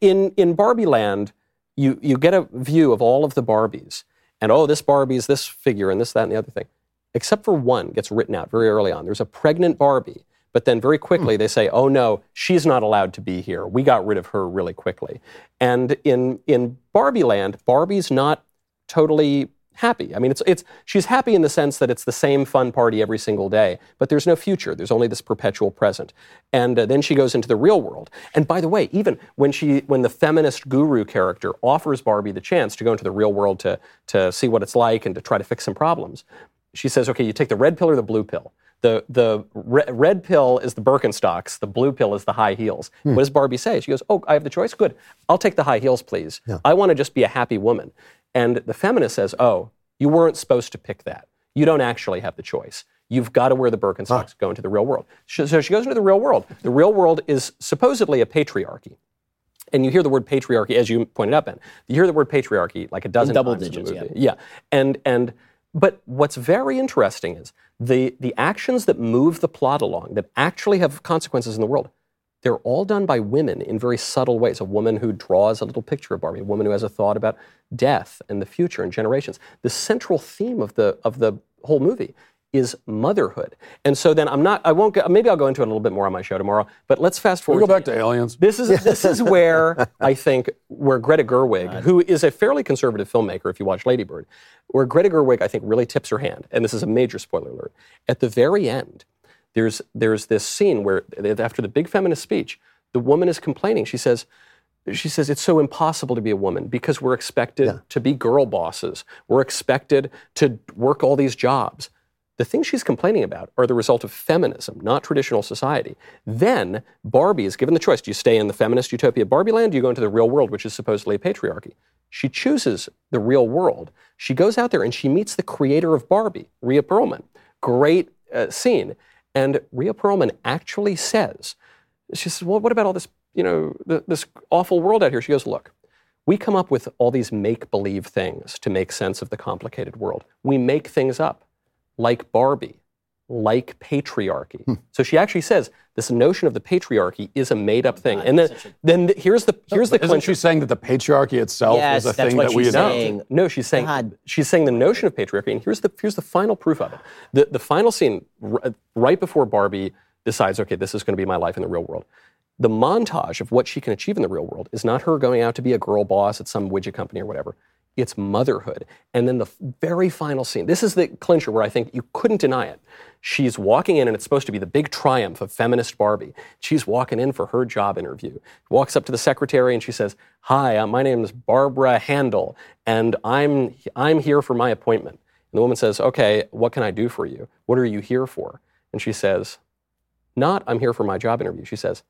in in Barbie Land, you you get a view of all of the Barbies, and oh, this Barbie's this figure and this that and the other thing, except for one gets written out very early on. There's a pregnant Barbie. But then very quickly hmm. they say, "Oh no, she's not allowed to be here. We got rid of her really quickly." And in in Barbie Land, Barbie's not totally happy. I mean, it's it's she's happy in the sense that it's the same fun party every single day, but there's no future. There's only this perpetual present. And uh, then she goes into the real world. And by the way, even when she when the feminist guru character offers Barbie the chance to go into the real world to to see what it's like and to try to fix some problems, she says, "Okay, you take the red pill or the blue pill." The, the re- red pill is the Birkenstocks. The blue pill is the high heels. What does Barbie say? She goes, Oh, I have the choice? Good. I'll take the high heels, please. I want to just be a happy woman. And the feminist says, Oh, you weren't supposed to pick that. You don't actually have the choice. You've got to wear the Birkenstocks to go into the real world. So she goes into the real world. The real world is supposedly a patriarchy. And you hear the word patriarchy, as you pointed out, Ben. You hear the word patriarchy like a dozen double times in the digits, movie. Yeah. And and but what's very interesting is the the actions that move the plot along, that actually have consequences in the world, they're all done by women in very subtle ways. A woman who draws a little picture of Barbie, a woman who has a thought about death and the future and generations. The central theme of the of the whole movie is motherhood. And so then I'm not I won't go, maybe I'll go into it a little bit more on my show tomorrow, but let's fast forward. we forward go back to aliens. this is this is where I think where Greta Gerwig, who is a fairly conservative filmmaker, if you watch Lady Bird, where Greta Gerwig I think really tips her hand, and this is a major spoiler alert. At the very end, there's there's this scene where after the big feminist speech, the woman is complaining. She says. She says it's so impossible to be a woman because we're expected to be girl bosses. We're expected to work all these jobs. The things she's complaining about are the result of feminism, not traditional society. Then Barbie is given the choice do you stay in the feminist utopia Barbie land, or do you go into the real world, which is supposedly a patriarchy? She chooses the real world. She goes out there and she meets the creator of Barbie, Rhea Perlman. Great uh, scene. And Rhea Perlman actually says, she says, well, what about all this, you know, th- this awful world out here? She goes, look, we come up with all these make believe things to make sense of the complicated world. We make things up like Barbie, like patriarchy. Hmm. So she actually says this notion of the patriarchy is a made up oh thing. And then, then th- here's the here's the Isn't clincher. she saying that the patriarchy itself Yes, is a that's thing what that we she's adopt? saying. No, she's saying God. she's saying the notion of patriarchy, and here's the here's the final proof of it. The the final scene r- right before Barbie decides, okay, this is going to be my life in the real world. The montage of what she can achieve in the real world is not her going out to be a girl boss at some widget company or whatever. It's motherhood. And then the very final scene. This is the clincher where I think you couldn't deny it. She's walking in, and it's supposed to be the big triumph of feminist Barbie. She's walking in for her job interview. Walks up to the secretary and she says, "Hi, uh, my name is Barbara Handler, and I'm I'm here for my appointment." And the woman says, "Okay, what can I do for you? What are you here for?" And she says, "Not I'm here for my job interview." She says,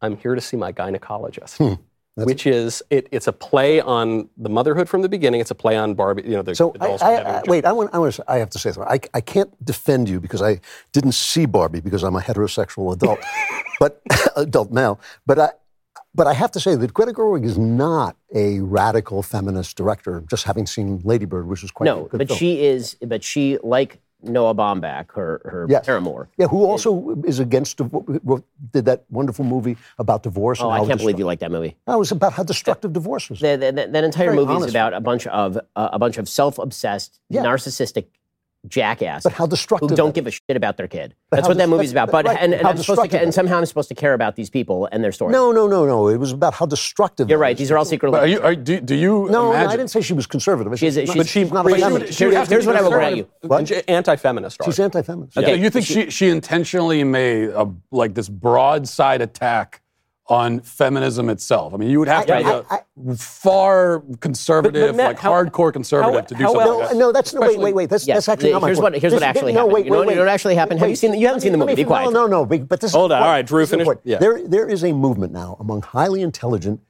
"I'm here to see my gynecologist." Which is it, it's a play on the motherhood from the beginning. It's a play on Barbie. You know, the, So I, I, I, wait, I want, I want to, I have to say something. I, I can't defend you because I didn't see Barbie because I'm a heterosexual adult, but adult now. But I, but I have to say that Greta Gerwig is not a radical feminist director. Just having seen Lady Bird, which is quite a No, good but film. she is. But she, like Noah Baumbach, her her Yes. paramour. yeah, who also is against div- did that wonderful movie about divorce. Oh, and I can't believe you like that movie. No, it was about how destructive divorce was. That, entire movie is about a bunch of uh, a bunch of self-obsessed, Yeah. narcissistic jackasses But how destructive who don't give a shit about their kid. But That's how what that dis- movie's about. But right, and, and, I'm supposed to, and somehow I'm supposed to care about these people and their stories. No, no, no, no. It was about how destructive. You're right. These are all secret. But are you, are, do, do you No, no. I didn't say she was conservative. She's, She's she's, not- she's not a but she would- feminist. she would here's what I will conservative. grant you. And anti-feminist. She's anti-feminist. Okay. So you think she, she intentionally made a, like this broadside attack on feminism itself? I mean, you would have to I- be a I- far conservative, Matt, like how- hardcore conservative how- to do how something well- like that. No, no, that's no. Wait, Especially- wait, wait. That's, Yes. that's actually not my Here's point. what- here's what actually no, happened. wait, You know wait, what- you know wait. what actually happened? Have you seen the- you haven't seen the movie. Be quiet. No, no, no. But but this. Hold on. is- All right, Drew, this is the finish- yeah. There, there is a movement now among highly intelligent,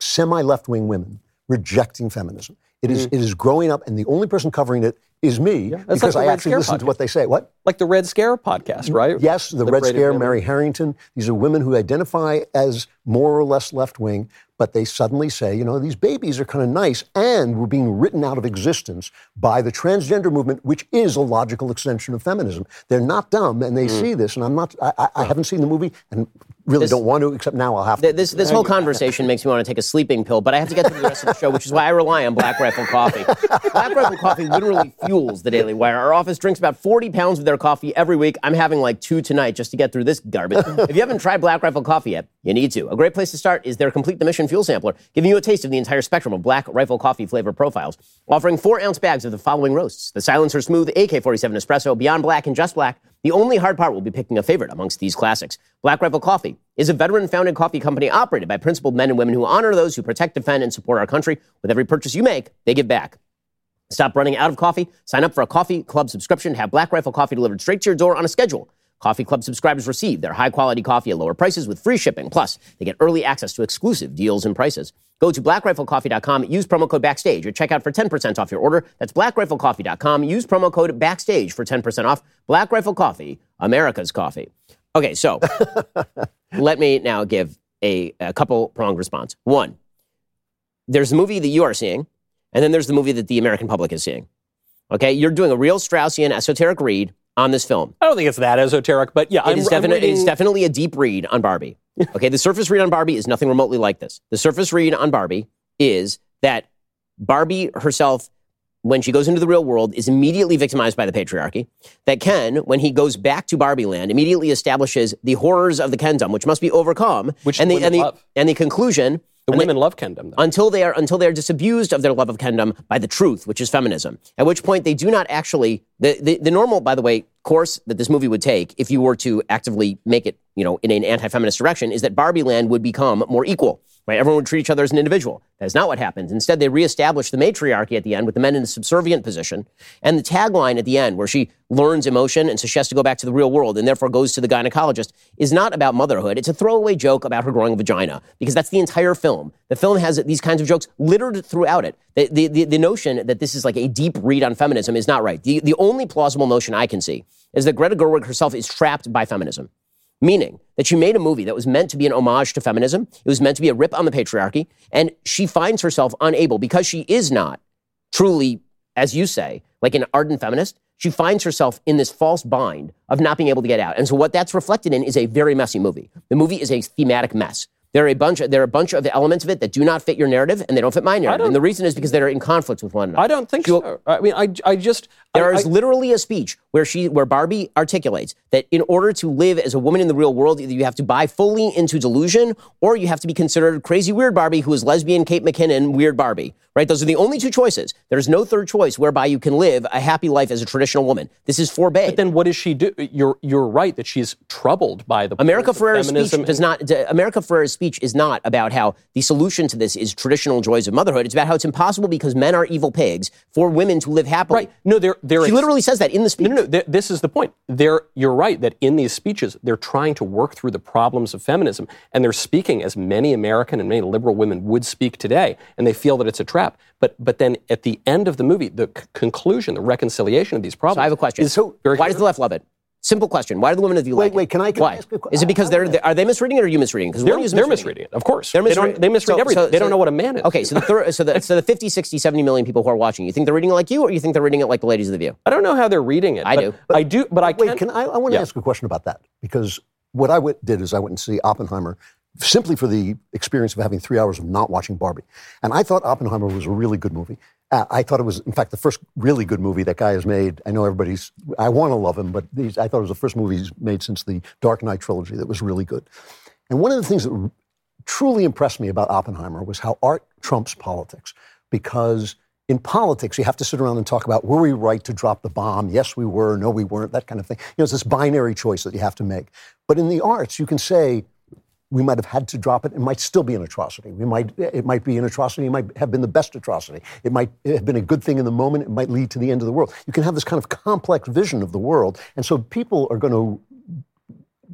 semi-left-wing women rejecting feminism. It is, mm-hmm. it is growing up, and the only person covering it is me That's because like I actually Scare listen to what they say. What? Like the Red Scare podcast, right? Yes, the Red Scare, women. Mary Harrington. These are women who identify as more or less left wing, but they suddenly say, you know, these babies are kind of nice and we're being written out of existence by the transgender movement, which is a logical extension of feminism. They're not dumb and they Mm. see this, and I'm not, I, I, I haven't seen the movie and really This- don't want to, except now I'll have to. This this whole conversation makes me want to take a sleeping pill, but I have to get through the rest of the show, which is why I rely on Black Rifle Coffee. Black Rifle Coffee literally fuels the Daily Wire. Our office drinks about 40 pounds of their coffee every week. I'm having like two tonight just to get through this garbage. if you haven't tried Black Rifle Coffee yet, you need to. A great place to start is their Complete the Mission Fuel Sampler, giving you a taste of the entire spectrum of Black Rifle Coffee flavor profiles, offering four ounce bags of the following roasts: the Silencer Smooth, AK-47 Espresso, Beyond Black, and Just Black. The only hard part will be picking a favorite amongst these classics. Black Rifle Coffee is a veteran founded coffee company operated by principled men and women who honor those who protect, defend, and support our country. With every purchase you make, they give back. Stop running out of coffee. Sign up for a coffee club subscription. Have Black Rifle coffee delivered straight to your door on a schedule. Coffee Club subscribers receive their high quality coffee at lower prices with free shipping. Plus, they get early access to exclusive deals and prices. Go to blackriflecoffee.com, use promo code backstage at checkout for 10% off your order. That's blackriflecoffee.com. Use promo code backstage for 10% off. Black Rifle Coffee, America's coffee. Okay, so let me now give a, a couple pronged response. One, there's the movie that you are seeing, and then there's the movie that the American public is seeing. Okay, you're doing a real Straussian esoteric read on this film. I don't think it's that esoteric, but yeah, It I'm, is definitely, it's definitely a deep read on Barbie. Okay, the surface read on Barbie is nothing remotely like this. The surface read on Barbie is that Barbie herself, when she goes into the real world, is immediately victimized by the patriarchy. That Ken, when he goes back to Barbie land, immediately establishes the horrors of the Kendom, which must be overcome. Which and the the, and the, and the conclusion the and women love Kendom. Though. until they are until they are disabused of their love of kendom by the truth, which is feminism. At which point they do not actually the, the the normal, by the way, course that this movie would take if you were to actively make it, you know, in an anti-feminist direction, is that Barbie Land would become more equal. Right? Everyone would treat each other as an individual. That is not what happens. Instead, they reestablish the matriarchy at the end with the men in a subservient position. And the tagline at the end, where she learns emotion and so she has to go back to the real world and therefore goes to the gynecologist, is not about motherhood. It's a throwaway joke about her growing vagina because that's the entire film. The film has these kinds of jokes littered throughout it. The, the, the, the notion that this is like a deep read on feminism is not right. The, the only plausible notion I can see is that Greta Gerwig herself is trapped by feminism. Meaning that she made a movie that was meant to be an homage to feminism. It was meant to be a rip on the patriarchy. And she finds herself unable, because she is not truly, as you say, like an ardent feminist, she finds herself in this false bind of not being able to get out. And so what that's reflected in is a very messy movie. The movie is a thematic mess. There are a bunch of, there are a bunch of elements of it that do not fit your narrative and they don't fit my narrative. And the reason is because they're in conflict with one another. I don't think so. I mean, I, I just There I, is I- literally a speech where she, where Barbie articulates that in order to live as a woman in the real world, either you have to buy fully into delusion, or you have to be considered crazy weird Barbie, who is lesbian Kate McKinnon, weird Barbie. Right? Those are the only two choices. There's no third choice whereby you can live a happy life as a traditional woman. This is forbade. But then what does she do? You're you're right that she's troubled by the America Ferrera's speech feminism does not. America Ferrera's speech is not about how the solution to this is traditional joys of motherhood. It's about how it's impossible because men are evil pigs for women to live happily. Right. No, they're She literally says that in the speech. No, no, no. th- This is the point. You're right that in these speeches, they're trying to work through the problems of feminism, and they're speaking as many American and many liberal women would speak today, and they feel that it's a trap. But but then at the end of the movie, the c- conclusion, the reconciliation of these problems. So I have a question. Very Why does the left love it? Simple question. Why do the women of the Wait, like it? wait, can I- can I Why? ask a que- Is it because they're, they are they misreading it or are you misreading? Because they're, they're misreading it, of course. They're they misreading. don't they misread so- everything. so- they don't so- know what a man is. Okay, so the, thir- so the so the 50, 60, 70 million people who are watching, you think they're reading it like you, or you think they're reading it like the ladies of the View? I don't know how they're reading it. I but do. I do, but I Wait, can. can I? I want to Yeah. ask a question about that because what I did is I went and see Oppenheimer simply for the experience of having three hours of not watching Barbie, and I thought Oppenheimer was a really good movie. Uh, I thought it was, in fact, the first really good movie that guy has made. I know everybody's. I want to love him, but I thought it was the first movie he's made since the Dark Knight trilogy that was really good. And one of the things that truly impressed me about Oppenheimer was how art trumps politics. Because in politics, you have to sit around and talk about were we right to drop the bomb? Yes, we were. No, we weren't. That kind of thing. You know, it's this binary choice that you have to make. But in the arts, you can say we might have had to drop it. It might still be an atrocity. We might. It might be an atrocity. It might have been the best atrocity. It might have been a good thing in the moment. It might lead to the end of the world. You can have this kind of complex vision of the world, and so people are going to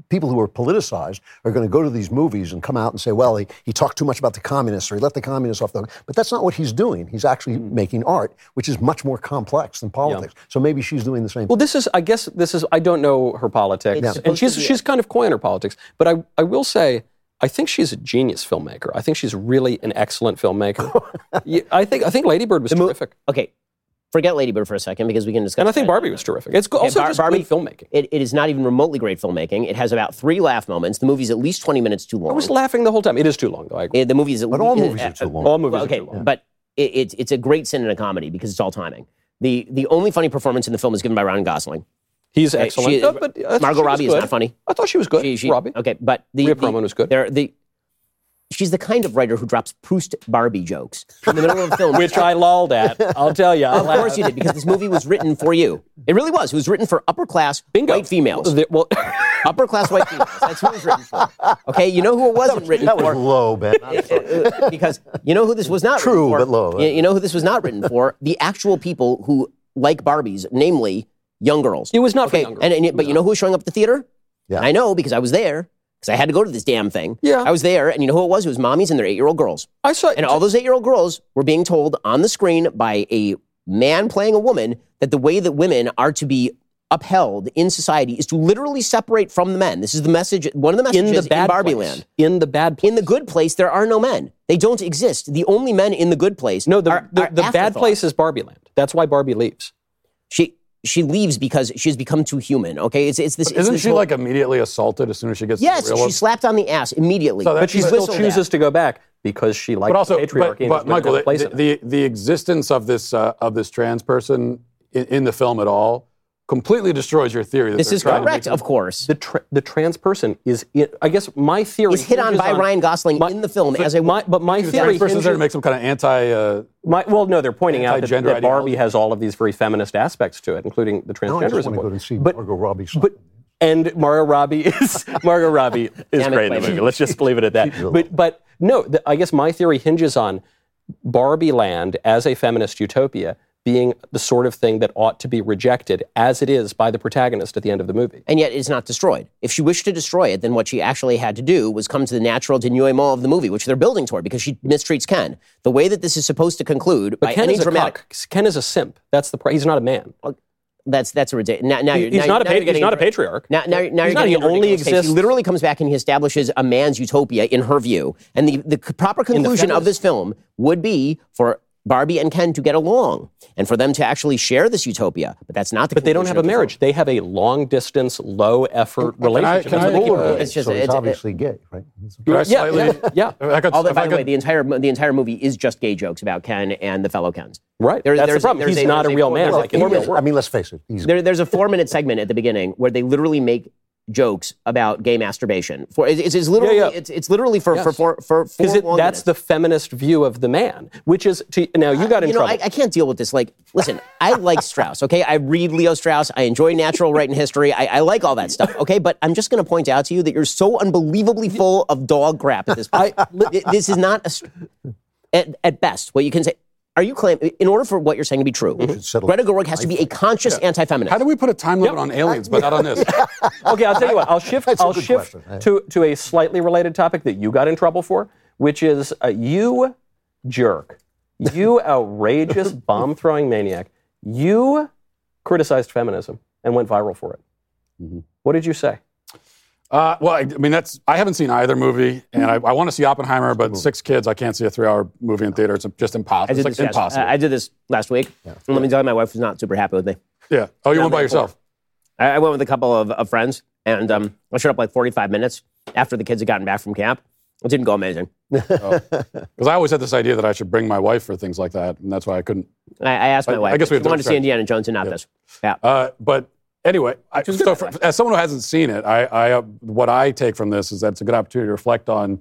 people who are politicized are going to go to these movies and come out and say, well, he, he talked too much about the communists or he let the communists off the hook. But that's not what he's doing. He's actually making art, which is much more complex than politics. So maybe she's doing the same Well, this is, I guess, this is, I don't know her politics. It's And she's, she's kind of coy in her politics. But I, I will say, I think she's a genius filmmaker. I think she's really an excellent filmmaker. I think, I think Lady Bird was The mo- terrific. Okay, forget Lady Bird for a second because we can discuss. And I think that. Barbie was terrific. It's go- Okay, also Bar- just Barbie- good filmmaking. It, it is not even remotely great filmmaking. It has about three laugh moments. The movie's at least 20 minutes too long. I was laughing the whole time. It is too long, though. I agree. Uh, the movie is at But all movies uh, are too long. All movies well, are okay, too long. but it, it's it's a great sin in a comedy because it's all timing. The the only funny performance in the film is given by Ryan Gosling. He's excellent. she- Uh, but Margot Robbie is good. not funny. I thought she was good. She, she, Robbie. Okay, but the, Rhea the Perlman was good. There, the she's the kind of writer who drops Proust Barbie jokes in the middle of a film. Which I lolled at. I'll tell you. I of course you did because this movie was written for you. It really was. It was written for upper class Bingo. white females. The- Well, upper class white females. That's who it was written for. Okay, you know who it wasn't written That for? was low, Ben. I'm sorry. Uh, because you know who this was not True, written for? but low. You, you know who this was not written for? The actual people who like Barbies, namely young girls. It was not for okay. young girls. And, and, but you know who was showing up at the theater? Yeah. I know because I was there because I had to go to this damn thing. Yeah. I was there, and you know who it was? It was mommies and their eight-year-old girls. I saw And all those eight-year-old girls were being told on the screen by a man playing a woman that the way that women are to be upheld in society is to literally separate from the men. This is the message. One of the messages in the bad Barbie place. Land. In the bad place. In the good place, there are no men. They don't exist. The only men in the good place. no, the, are, the, are the bad place is Barbie Land. That's why Barbie leaves. She she leaves because she has become too human. Okay, it's it's this. it's Isn't this she whole- like immediately assaulted as soon as she gets Yes, to the real she's world? slapped on the ass immediately. So that- But she But- still chooses at. to go back because she likes but also, patriarchy. but, but Michael, place the, the, the existence of this uh, of this trans person in, in the film at all completely destroys your theory. That This is correct, of course. the, tra- the trans person is, in, I guess my theory Is hit on hinges by Ryan Gosling my- in the film as a my, but my The theory trans person's there to make some kind of anti. Uh, My, well, no, they're pointing out that, Anti-gender that Barbie ideology. has all of these very feminist aspects to it, including the Now I just transgenderism. want to go and see but, Margot Robbie. but and Margot Robbie is Margot Robbie is great in the movie. Let's just leave it at that. But but no, the, I guess my theory hinges on Barbie Land as a feminist utopia being the sort of thing that ought to be rejected as it is by the protagonist at the end of the movie. and yet it's not destroyed. If she wished to destroy it, then what she actually had to do was come to the natural denouement of the movie, which they're building toward because she mistreats Ken. The way that this is supposed to conclude But by Ken any is a cuck. Ken is a simp. That's the. Pro- he's not a man. That's that's a ridiculous. Now, now He- he's now not a now he's not a patriarch. Now, now, now He's not. He only exists- He literally comes back and he establishes a man's utopia in her view, and the the proper conclusion of this film would be for Barbie and Ken to get along and for them to actually share this utopia. But that's not the. But they don't have a of the film. marriage. They have a long distance, low effort I- relationship. can That's I, what they keep uh, doing. It's just so he's it's- obviously gay, right? could Yeah, slightly, yeah, yeah. I could, Although, by I the way, the entire the entire movie is just gay jokes about Ken and the fellow Kens. Right. There- That's the there's a- problem. there's He's a- not a a real man. there's Like in four real minute- world. I mean, let's face it. He's There, there's a four minute segment at the beginning where they literally make jokes about gay masturbation. For it's, it's literally Yeah, yeah. It's, it's literally for for for for four Because that's minutes. the feminist view of the man, which is to, now you uh, got in you know, trouble. I, I can't deal with this. Like, listen, I like Strauss, okay? I read Leo Strauss. I enjoy natural right and history. I, I like all that stuff, okay? But I'm just going to point out to you that you're so unbelievably full of dog crap at this point. Th- this is not a. At, at best, what you can say. Are you claiming, in order for what you're saying to be true, settle Greta Gerwig has to be a conscious anti-feminist? how do we put a time limit on aliens, but not on this? okay, I'll tell you what. I'll shift. That's a I'll shift question. to to a slightly related topic that you got in trouble for, which is uh, you jerk, you outrageous bomb throwing maniac. You criticized feminism and went viral for it. Mm-hmm. What did you say? Uh, well, I, I mean, that's I haven't seen either movie, and I, I want to see Oppenheimer, but six kids, I can't see a three-hour movie in theater. It's just impossible. I It's did, like this, yes. impossible. I I did this last week. And let me tell you, my wife was not super happy with me. yeah. Oh, you went by yourself. I, I went with a couple of, of friends, and um, I showed up like 45 minutes after the kids had gotten back from camp. It didn't go amazing. Because I always had this idea that I should bring my wife for things like that, and that's why I couldn't. I, I asked my I- wife. I guess we she have wanted to see Indiana Jones and not this. Yeah. Uh, but anyway, I, so for, as someone who hasn't seen it, I, I uh, what I take from this is that it's a good opportunity to reflect on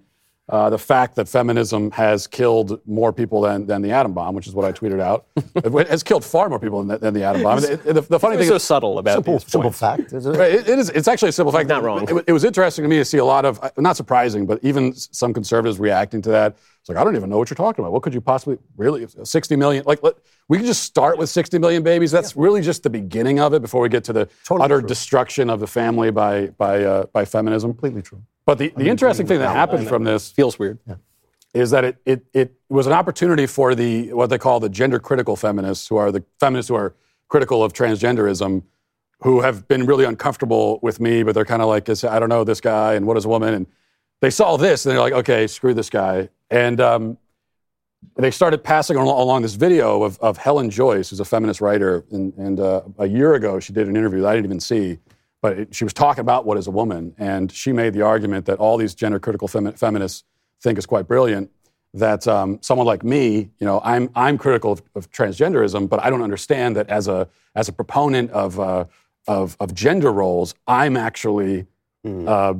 uh, the fact that feminism has killed more people than, than the atom bomb, which is what I tweeted out. it has killed far more people than, than the atom bomb. The, the- the funny You're thing so is, subtle about simple, these simple points. fact. Is it? Right, it, it is. It's actually a simple fact. Not wrong. It, it was interesting to me to see a lot of, uh, not surprising, but even some conservatives reacting to that. It's like I don't even know what you're talking about. What could you possibly really 60 million? Like let, we can just start with 60 million babies. That's really just the beginning of it before we get to the Totally utter true. destruction of the family by by uh, by feminism. Completely true. But the, the interesting thing that happened from this Feels weird. Yeah. is that it, it, it was an opportunity for the what they call the gender critical feminists, who are the feminists who are critical of transgenderism, who have been really uncomfortable with me, but they're kind of like, I don't know this guy, and what is a woman? And they saw this, and they're like, okay, screw this guy. And um, they started passing al- along this video of, of Helen Joyce, who's a feminist writer. And, and uh, a year ago, she did an interview that I didn't even see, but it, she was talking about what is a woman. And she made the argument that all these gender critical femi- feminists think is quite brilliant. That um, someone like me, you know, I'm, I'm critical of, of transgenderism, but I don't understand that as a, as a proponent of, uh, of, of gender roles, I'm actually uh,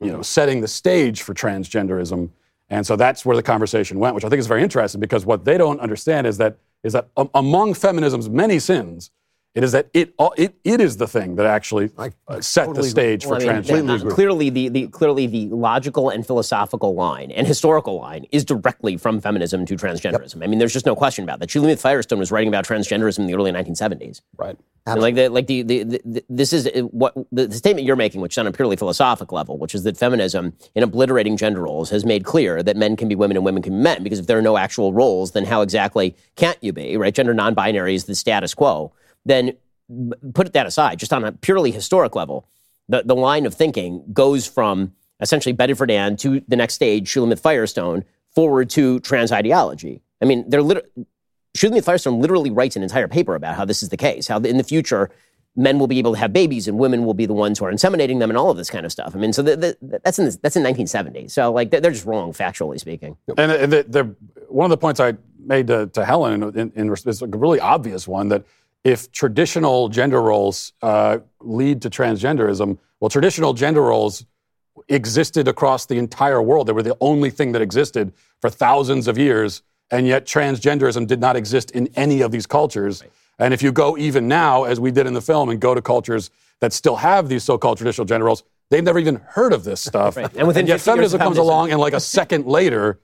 you know, setting the stage for transgenderism. And so that's where the conversation went, which I think is very interesting because what they don't understand is that is that among feminism's many sins, it is that it it, it is the thing that actually uh, set the stage Well, for I mean, transgender. uh, clearly, the, the clearly the logical and philosophical line and historical line is directly from feminism to transgenderism. I mean, there's just no question about that. Shulamith Firestone was writing about transgenderism in the early 1970s. Right. And like the, like the, the, the, the- this is uh, what the, the statement you're making, which is on a purely philosophic level, which is that feminism, in obliterating gender roles, has made clear that men can be women and women can be men. Because if there are no actual roles, then how exactly can't you be? Right? Gender non-binary is the status quo. Then put that aside, just on a purely historic level, the, the line of thinking goes from essentially Betty Friedan to the next stage, Shulamith Firestone, forward to trans ideology. I mean, they're lit- Shulamith Firestone literally writes an entire paper about how this is the case, how in the future men will be able to have babies and women will be the ones who are inseminating them and all of this kind of stuff. I mean, so the, the, that's in the, that's in 1970. So like they're, just wrong factually speaking. And, and the, one of the points I made to, to Helen in, is a really obvious one that if traditional gender roles uh, lead to transgenderism, well, traditional gender roles existed across the entire world. They were the only thing that existed for thousands of years, and yet transgenderism did not exist in any of these cultures. And if you go even now, as we did in the film, and go to cultures that still have these so-called traditional gender roles, they've never even heard of this stuff. And within yet feminism comes along, and like a second later,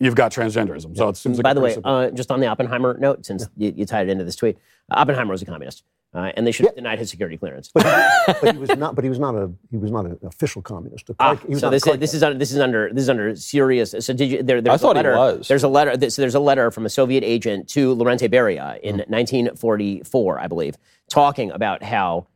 you've got transgenderism. So it seems like By the way, uh, just on the Oppenheimer note, since you, you tied it into this tweet, Oppenheimer was a communist, uh, and they should have denied his security clearance. but he was not. But he was not a. He was not an official communist. A Ah, he was so not a this is, this is under this is under this is under serious. So did you? There, there's I thought a he letter, was. There's a letter. This, there's a letter from a Soviet agent to Lavrentiy Beria in Mm-hmm. 1944, I believe, talking about how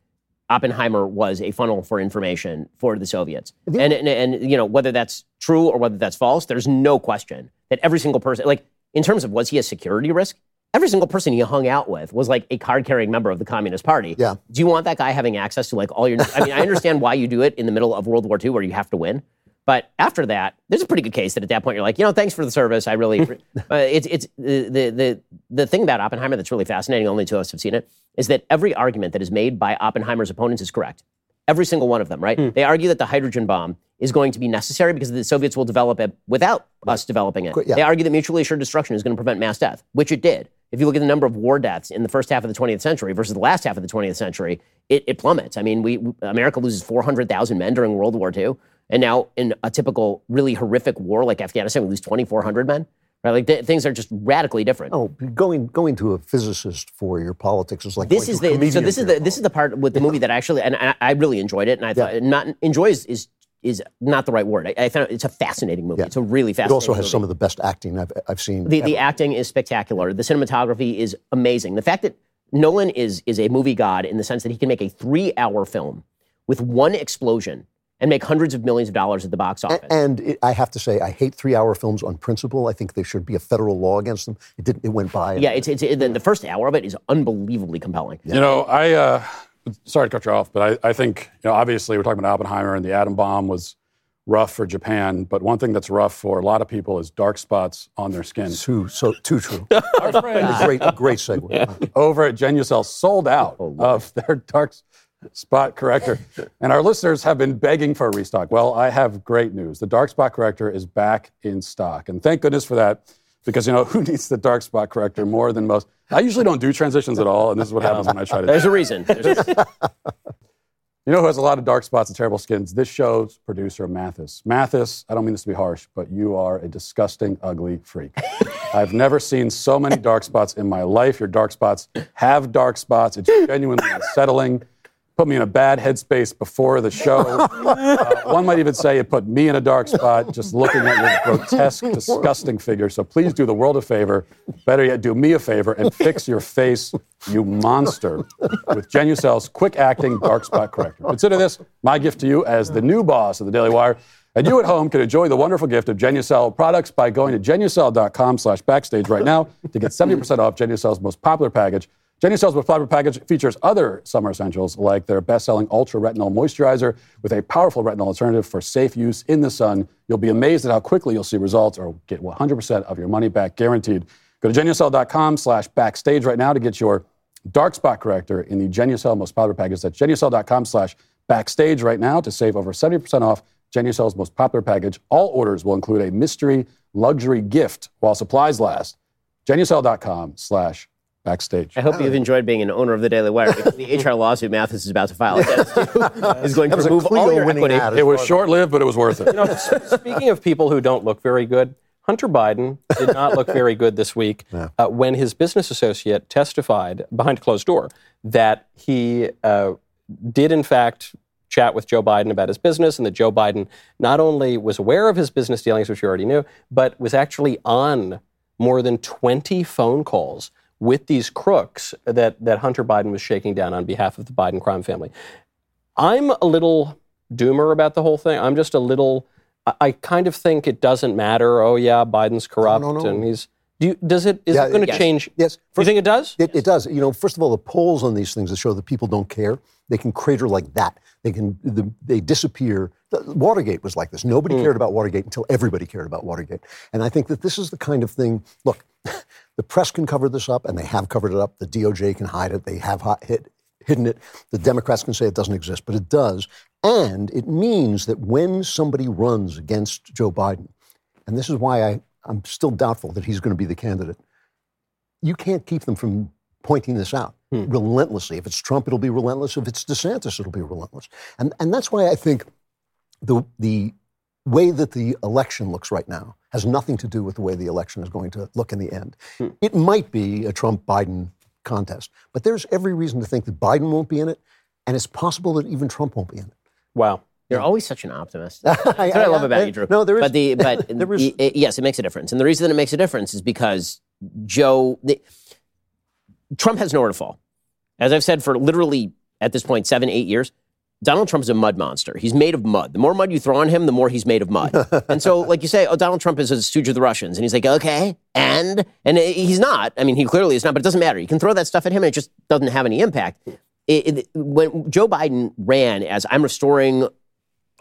Oppenheimer was a funnel for information for the Soviets, and, and and you know whether that's true or whether that's false. There's no question that every single person, like in terms of was he a security risk? Every single person he hung out with was like a card-carrying member of the Communist Party. Yeah. Do you want that guy having access to like all your? I mean, I understand why you do it in the middle of World War II, where you have to win. But after that, there's a pretty good case that at that point you're like, you know, thanks for the service. I really, uh, it's it's the, the the thing about Oppenheimer that's really fascinating. Only two of us have seen it. Is that every argument that is made by Oppenheimer's opponents is correct. Every single one of them, right? They argue that the hydrogen bomb is going to be necessary because the Soviets will develop it without us developing it. Yeah. They argue that mutually assured destruction is going to prevent mass death, which it did. If you look at the number of war deaths in the first half of the 20th century versus the last half of the 20th century, it, it plummets. I mean, we America loses 400,000 men during World War II, and now in a typical really horrific war like Afghanistan, we lose 2,400 men. Right? Like th- things are just radically different. Oh, going going to a physicist for your politics is like this is the so this is the this is the part with the movie that actually and I, I really enjoyed it and I thought Yeah. not enjoy is, is is not the right word. I, I found it's a fascinating movie. Yeah. It's a really fascinating. Movie. It also has movie. some of the best acting I've I've seen. The, the acting is spectacular. The cinematography is amazing. The fact that Nolan is is a movie god in the sense that he can make a three hour film with one explosion and make hundreds of millions of dollars at the box office. And it, I have to say, I hate three-hour films on principle. I think there should be a federal law against them. It didn't. It went by. yeah, it's, it's it, the, the first hour of it is unbelievably compelling. You know, I uh, sorry to cut you off, but I, I think you know obviously we're talking about Oppenheimer and the atom bomb was rough for Japan, but one thing that's rough for a lot of people is dark spots on their skin. too so too true. Our friend, a great, a great segue. Over at Genucel, sold out of their dark spot corrector, and our listeners have been begging for a restock. Well, I have great news: the dark spot corrector is back in stock, and thank goodness for that. Because you know who needs the dark spot corrector more than most? I usually don't do transitions at all, and this is what happens when I try to. There's a reason. There's a- You know who has a lot of dark spots and terrible skins? This show's producer, Mathis. Mathis, I don't mean this to be harsh, but you are a disgusting, ugly freak. I've never seen so many dark spots in my life. Your dark spots have dark spots. It's genuinely unsettling. Put me in a bad headspace before the show. Uh, one might even say it put me in a dark spot just looking at your grotesque, disgusting figure. So please do the world a favor. Better yet, do me a favor and fix your face, you monster, with Genucel's quick acting dark spot corrector. Consider this my gift to you as the new boss of the Daily Wire. And you at home can enjoy the wonderful gift of Genucel products by going to genucel.com slash backstage right now to get 70% off Genucel's most popular package. Genucel's most popular package features other summer essentials like their best-selling Ultra Retinol Moisturizer with a powerful retinol alternative for safe use in the sun. You'll be amazed at how quickly you'll see results or get 100% of your money back guaranteed. Go to genucel.com slash backstage right now to get your dark spot corrector in the Genucel most popular package. That's genucel.com slash backstage right now to save over 70% off Genucel's most popular package. All orders will include a mystery luxury gift while supplies last. Genucel.com slash backstage. I hope you've enjoyed being an owner of the Daily Wire because the HR lawsuit Mathis is about to file against you is going to That a remove all your winning equity. It was short lived, but it was worth it. You know, speaking of people who don't look very good, Hunter Biden did not look very good this week uh, when his business associate testified behind a closed door that he uh, did, in fact, chat with Joe Biden about his business and that Joe Biden not only was aware of his business dealings, which you already knew, but was actually on more than 20 phone calls with these crooks that, that Hunter Biden was shaking down on behalf of the Biden crime family. I'm a little doomer about the whole thing. I'm just a little. I, I kind of think it doesn't matter. Oh yeah, Biden's corrupt no, no. no. and he's. Do you, does it? Is Yeah, it going to yes. change? Yes. you think it does? It, it does. You know, first of all, the polls on these things that show that people don't care, they can crater like that. They can the, they disappear. The- Watergate was like this. Nobody hmm. cared about Watergate until everybody cared about Watergate. And I think that this is the kind of thing. Look, the press can cover this up, and they have covered it up. The DOJ can hide it. They have hi- hid, hidden it. The Democrats can say it doesn't exist, but it does. And it means that when somebody runs against Joe Biden, and this is why I, I'm still doubtful that he's going to be the candidate you can't keep them from pointing this out hmm. relentlessly. If it's Trump, it'll be relentless. If it's DeSantis, it'll be relentless. And, and that's why I think the, the way that the election looks right now has nothing to do with the way the election is going to look in the end. Hmm. It might be a Trump Biden contest, but there's every reason to think that Biden won't be in it, and it's possible that even Trump won't be in it. Wow. You're always such an optimist. That's what I, love about you, Drew. No, there is- But the but there is- y- yes, it makes a difference, and the reason that it makes a difference is because Joe, the, Trump has nowhere to fall. As I've said for literally at this point seven, eight years, Donald Trump is a mud monster. He's made of mud. The more mud you throw on him, the more he's made of mud. and so, like you say, oh, Donald Trump is a stooge of the Russians, and he's like, okay, and and he's not. I mean, he clearly is not, but it doesn't matter. You can throw that stuff at him, and it just doesn't have any impact. It, it, when Joe Biden ran as I'm restoring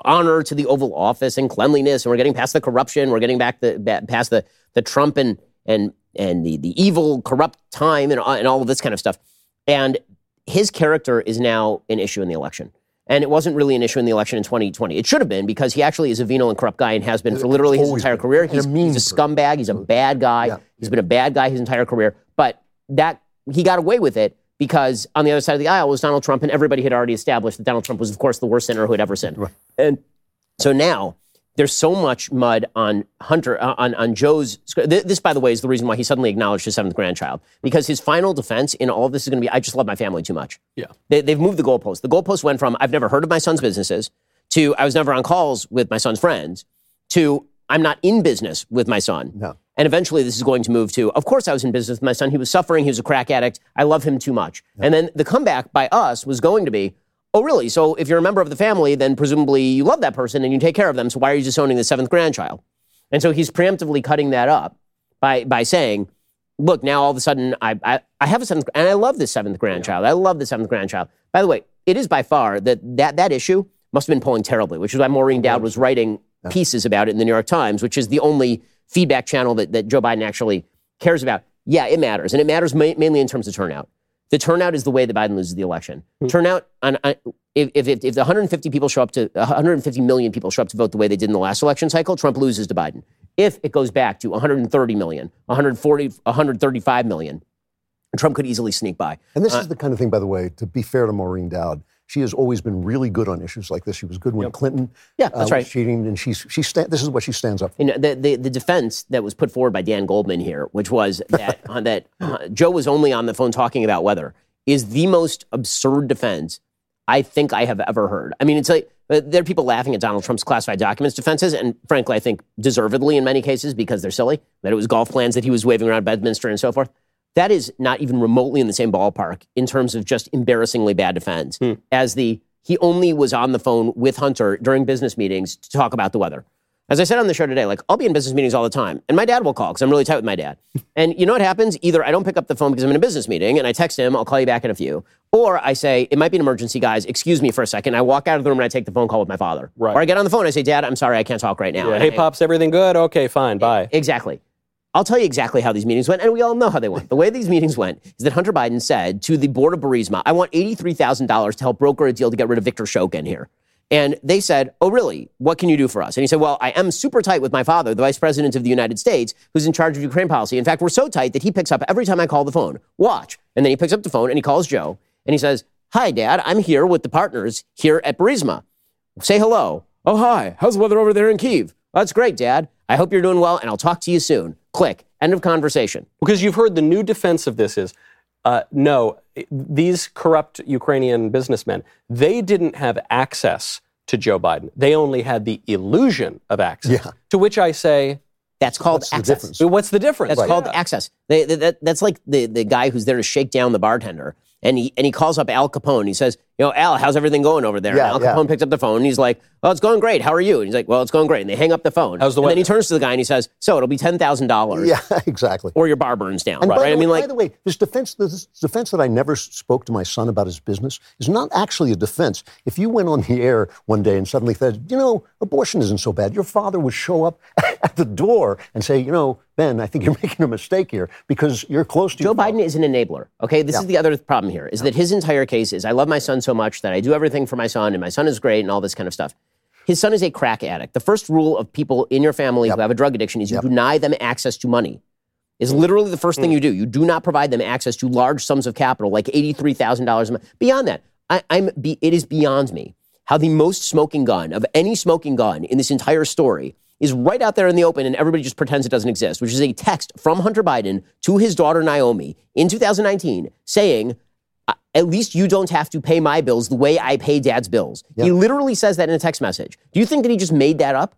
honor to the Oval Office and cleanliness, and we're getting past the corruption, we're getting back the past the the Trump and and and the the evil, corrupt time, and and all of this kind of stuff. And his character is now an issue in the election. And it wasn't really an issue in the election in 2020. It should have been because he actually is a venal and corrupt guy and has been for literally his entire been. career. And a He's, he's a scumbag. He's a bad guy. Yeah. He's been a bad guy his entire career. But that he got away with it because on the other side of the aisle was Donald Trump, and everybody had already established that Donald Trump was, of course, the worst sinner who had ever sinned. And so now there's so much mud on Hunter uh, on on Joe's. This, by the way, is the reason why he suddenly acknowledged his seventh grandchild because his final defense in all of this is going to be, "I just love my family too much." Yeah. They, they've moved the goalpost. The goalpost went from "I've never heard of my son's businesses" to "I was never on calls with my son's friends" to "I'm not in business with my son." No. And eventually, this is going to move to, of course, I was in business with my son. He was suffering. He was a crack addict. I love him too much. And then the comeback by us was going to be, oh, really? So if you're a member of the family, then presumably you love that person and you take care of them. So why are you disowning the seventh grandchild? And so he's preemptively cutting that up by, by saying, look, now all of a sudden I, I, I have a seventh, and I love this seventh grandchild. I love the seventh grandchild. By the way, it is by far that that, that issue must have been polling terribly, which is why Maureen Dowd was writing pieces about it in the New York Times, which is the only feedback channel that, that Joe Biden actually cares about. Yeah, it matters. And it matters ma- mainly in terms of turnout. The turnout is the way that Biden loses the election. Hmm. Turnout on, on if, if, if the 150 people show up to 150 million people show up to vote the way they did in the last election cycle, Trump loses to Biden. If it goes back to 130 million, 140, 135 million, Trump could easily sneak by. And this uh, is the kind of thing, by the way, to be fair to Maureen Dowd, She has always been really good on issues like this. She was good when Clinton Yeah, uh, that's was right. cheating, and she's she sta- this is what she stands up for. You know, the, the, the defense that was put forward by Dan Goldman here, which was that uh, that uh, Joe was only on the phone talking about weather, is the most absurd defense I think I have ever heard. I mean, it's like uh, there are people laughing at Donald Trump's classified documents defenses, and frankly, I think deservedly in many cases because they're silly. That it was golf plans that he was waving around Bedminster and so forth. That is not even remotely in the same ballpark in terms of just embarrassingly bad defense hmm. as the he only was on the phone with Hunter during business meetings to talk about the weather. As I said on the show today, like I'll be in business meetings all the time, and my dad will call because I'm really tight with my dad. And you know what happens? Either I don't pick up the phone because I'm in a business meeting, and I text him, "I'll call you back in a few," or I say, "It might be an emergency, guys. Excuse me for a second. I walk out of the room and I take the phone call with my father, Right. or I get on the phone. and I say, "Dad, I'm sorry, I can't talk right now." Yeah, hey, I- pops, everything good? Okay, fine, bye. Exactly. I'll tell you exactly how these meetings went, and we all know how they went. The way these meetings went is that Hunter Biden said to the board of Burisma, I want $83,000 to help broker a deal to get rid of Victor Shokin here. And they said, Oh, really? What can you do for us? And he said, Well, I am super tight with my father, the vice president of the United States, who's in charge of Ukraine policy. In fact, we're so tight that he picks up every time I call the phone. Watch. And then he picks up the phone and he calls Joe and he says, Hi, Dad, I'm here with the partners here at Burisma. Say hello. Oh, hi. How's the weather over there in Kiev? That's great, Dad. I hope you're doing well, and I'll talk to you soon. Click. End of conversation. Because you've heard the new defense of this is uh, no, these corrupt Ukrainian businessmen, they didn't have access to Joe Biden. They only had the illusion of access. Yeah. To which I say, That's called What's the access. difference? What's the difference? That's called access. They, they- that, that's like the, the guy who's there to shake down the bartender. And he, and he calls up Al Capone. He says, You know, Al, how's everything going over there? Yeah, and Al yeah. Capone picks up the phone and he's like, Oh, it's going great. How are you? And he's like, Well, it's going great. And they hang up the phone. How's the and then he turns to the guy and he says, So it'll be $10,000 Yeah, exactly. or your bar burns down. And right? by, I the mean, like, by the way, this defense, this defense that I never spoke to my son about his business is not actually a defense. If you went on the air one day and suddenly said, you know, abortion isn't so bad, your father would show up at the door and say, you know, Ben, I think you're making a mistake here because you're close to Joe. Biden is an enabler. Okay, this is the other problem here: is that his entire case is I love my son so much that I do everything for my son, and my son is great, and all this kind of stuff. His son is a crack addict. The first rule of people in your family who have a drug addiction is you deny them access to money. Is literally the first thing you do. You do not provide them access to large sums of capital, like eighty-three thousand dollars a month. Beyond that, I, I'm. Be, it is beyond me how the most smoking gun of any smoking gun in this entire story is right out there in the open and everybody just pretends it doesn't exist, which is a text from Hunter Biden to his daughter Naomi in 2019 saying, "Uh, at least you don't have to pay my bills the way I pay dad's bills. He literally says that in a text message. Do you think that he just made that up?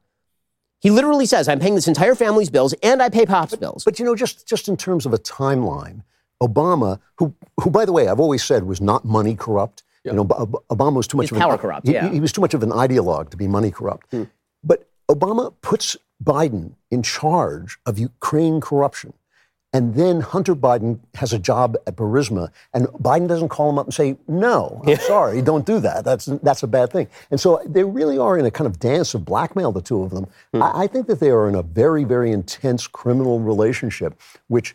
He literally says, I'm paying this entire family's bills and I pay Pop's bills. But you know, just just in terms of a timeline, Obama, who who by the way I've always said was not money corrupt. You know, Obama was too much of an, power corrupt, he- yeah. he, was too much of an ideologue to be money corrupt. Hmm. But Obama puts Biden in charge of Ukraine corruption. And then Hunter Biden has a job at Burisma, and Biden doesn't call him up and say, "No, I'm sorry, don't do that. That's that's a bad thing." And so they really are in a kind of dance of blackmail, the two of them. Hmm. I, I think that they are in a very, very intense criminal relationship, which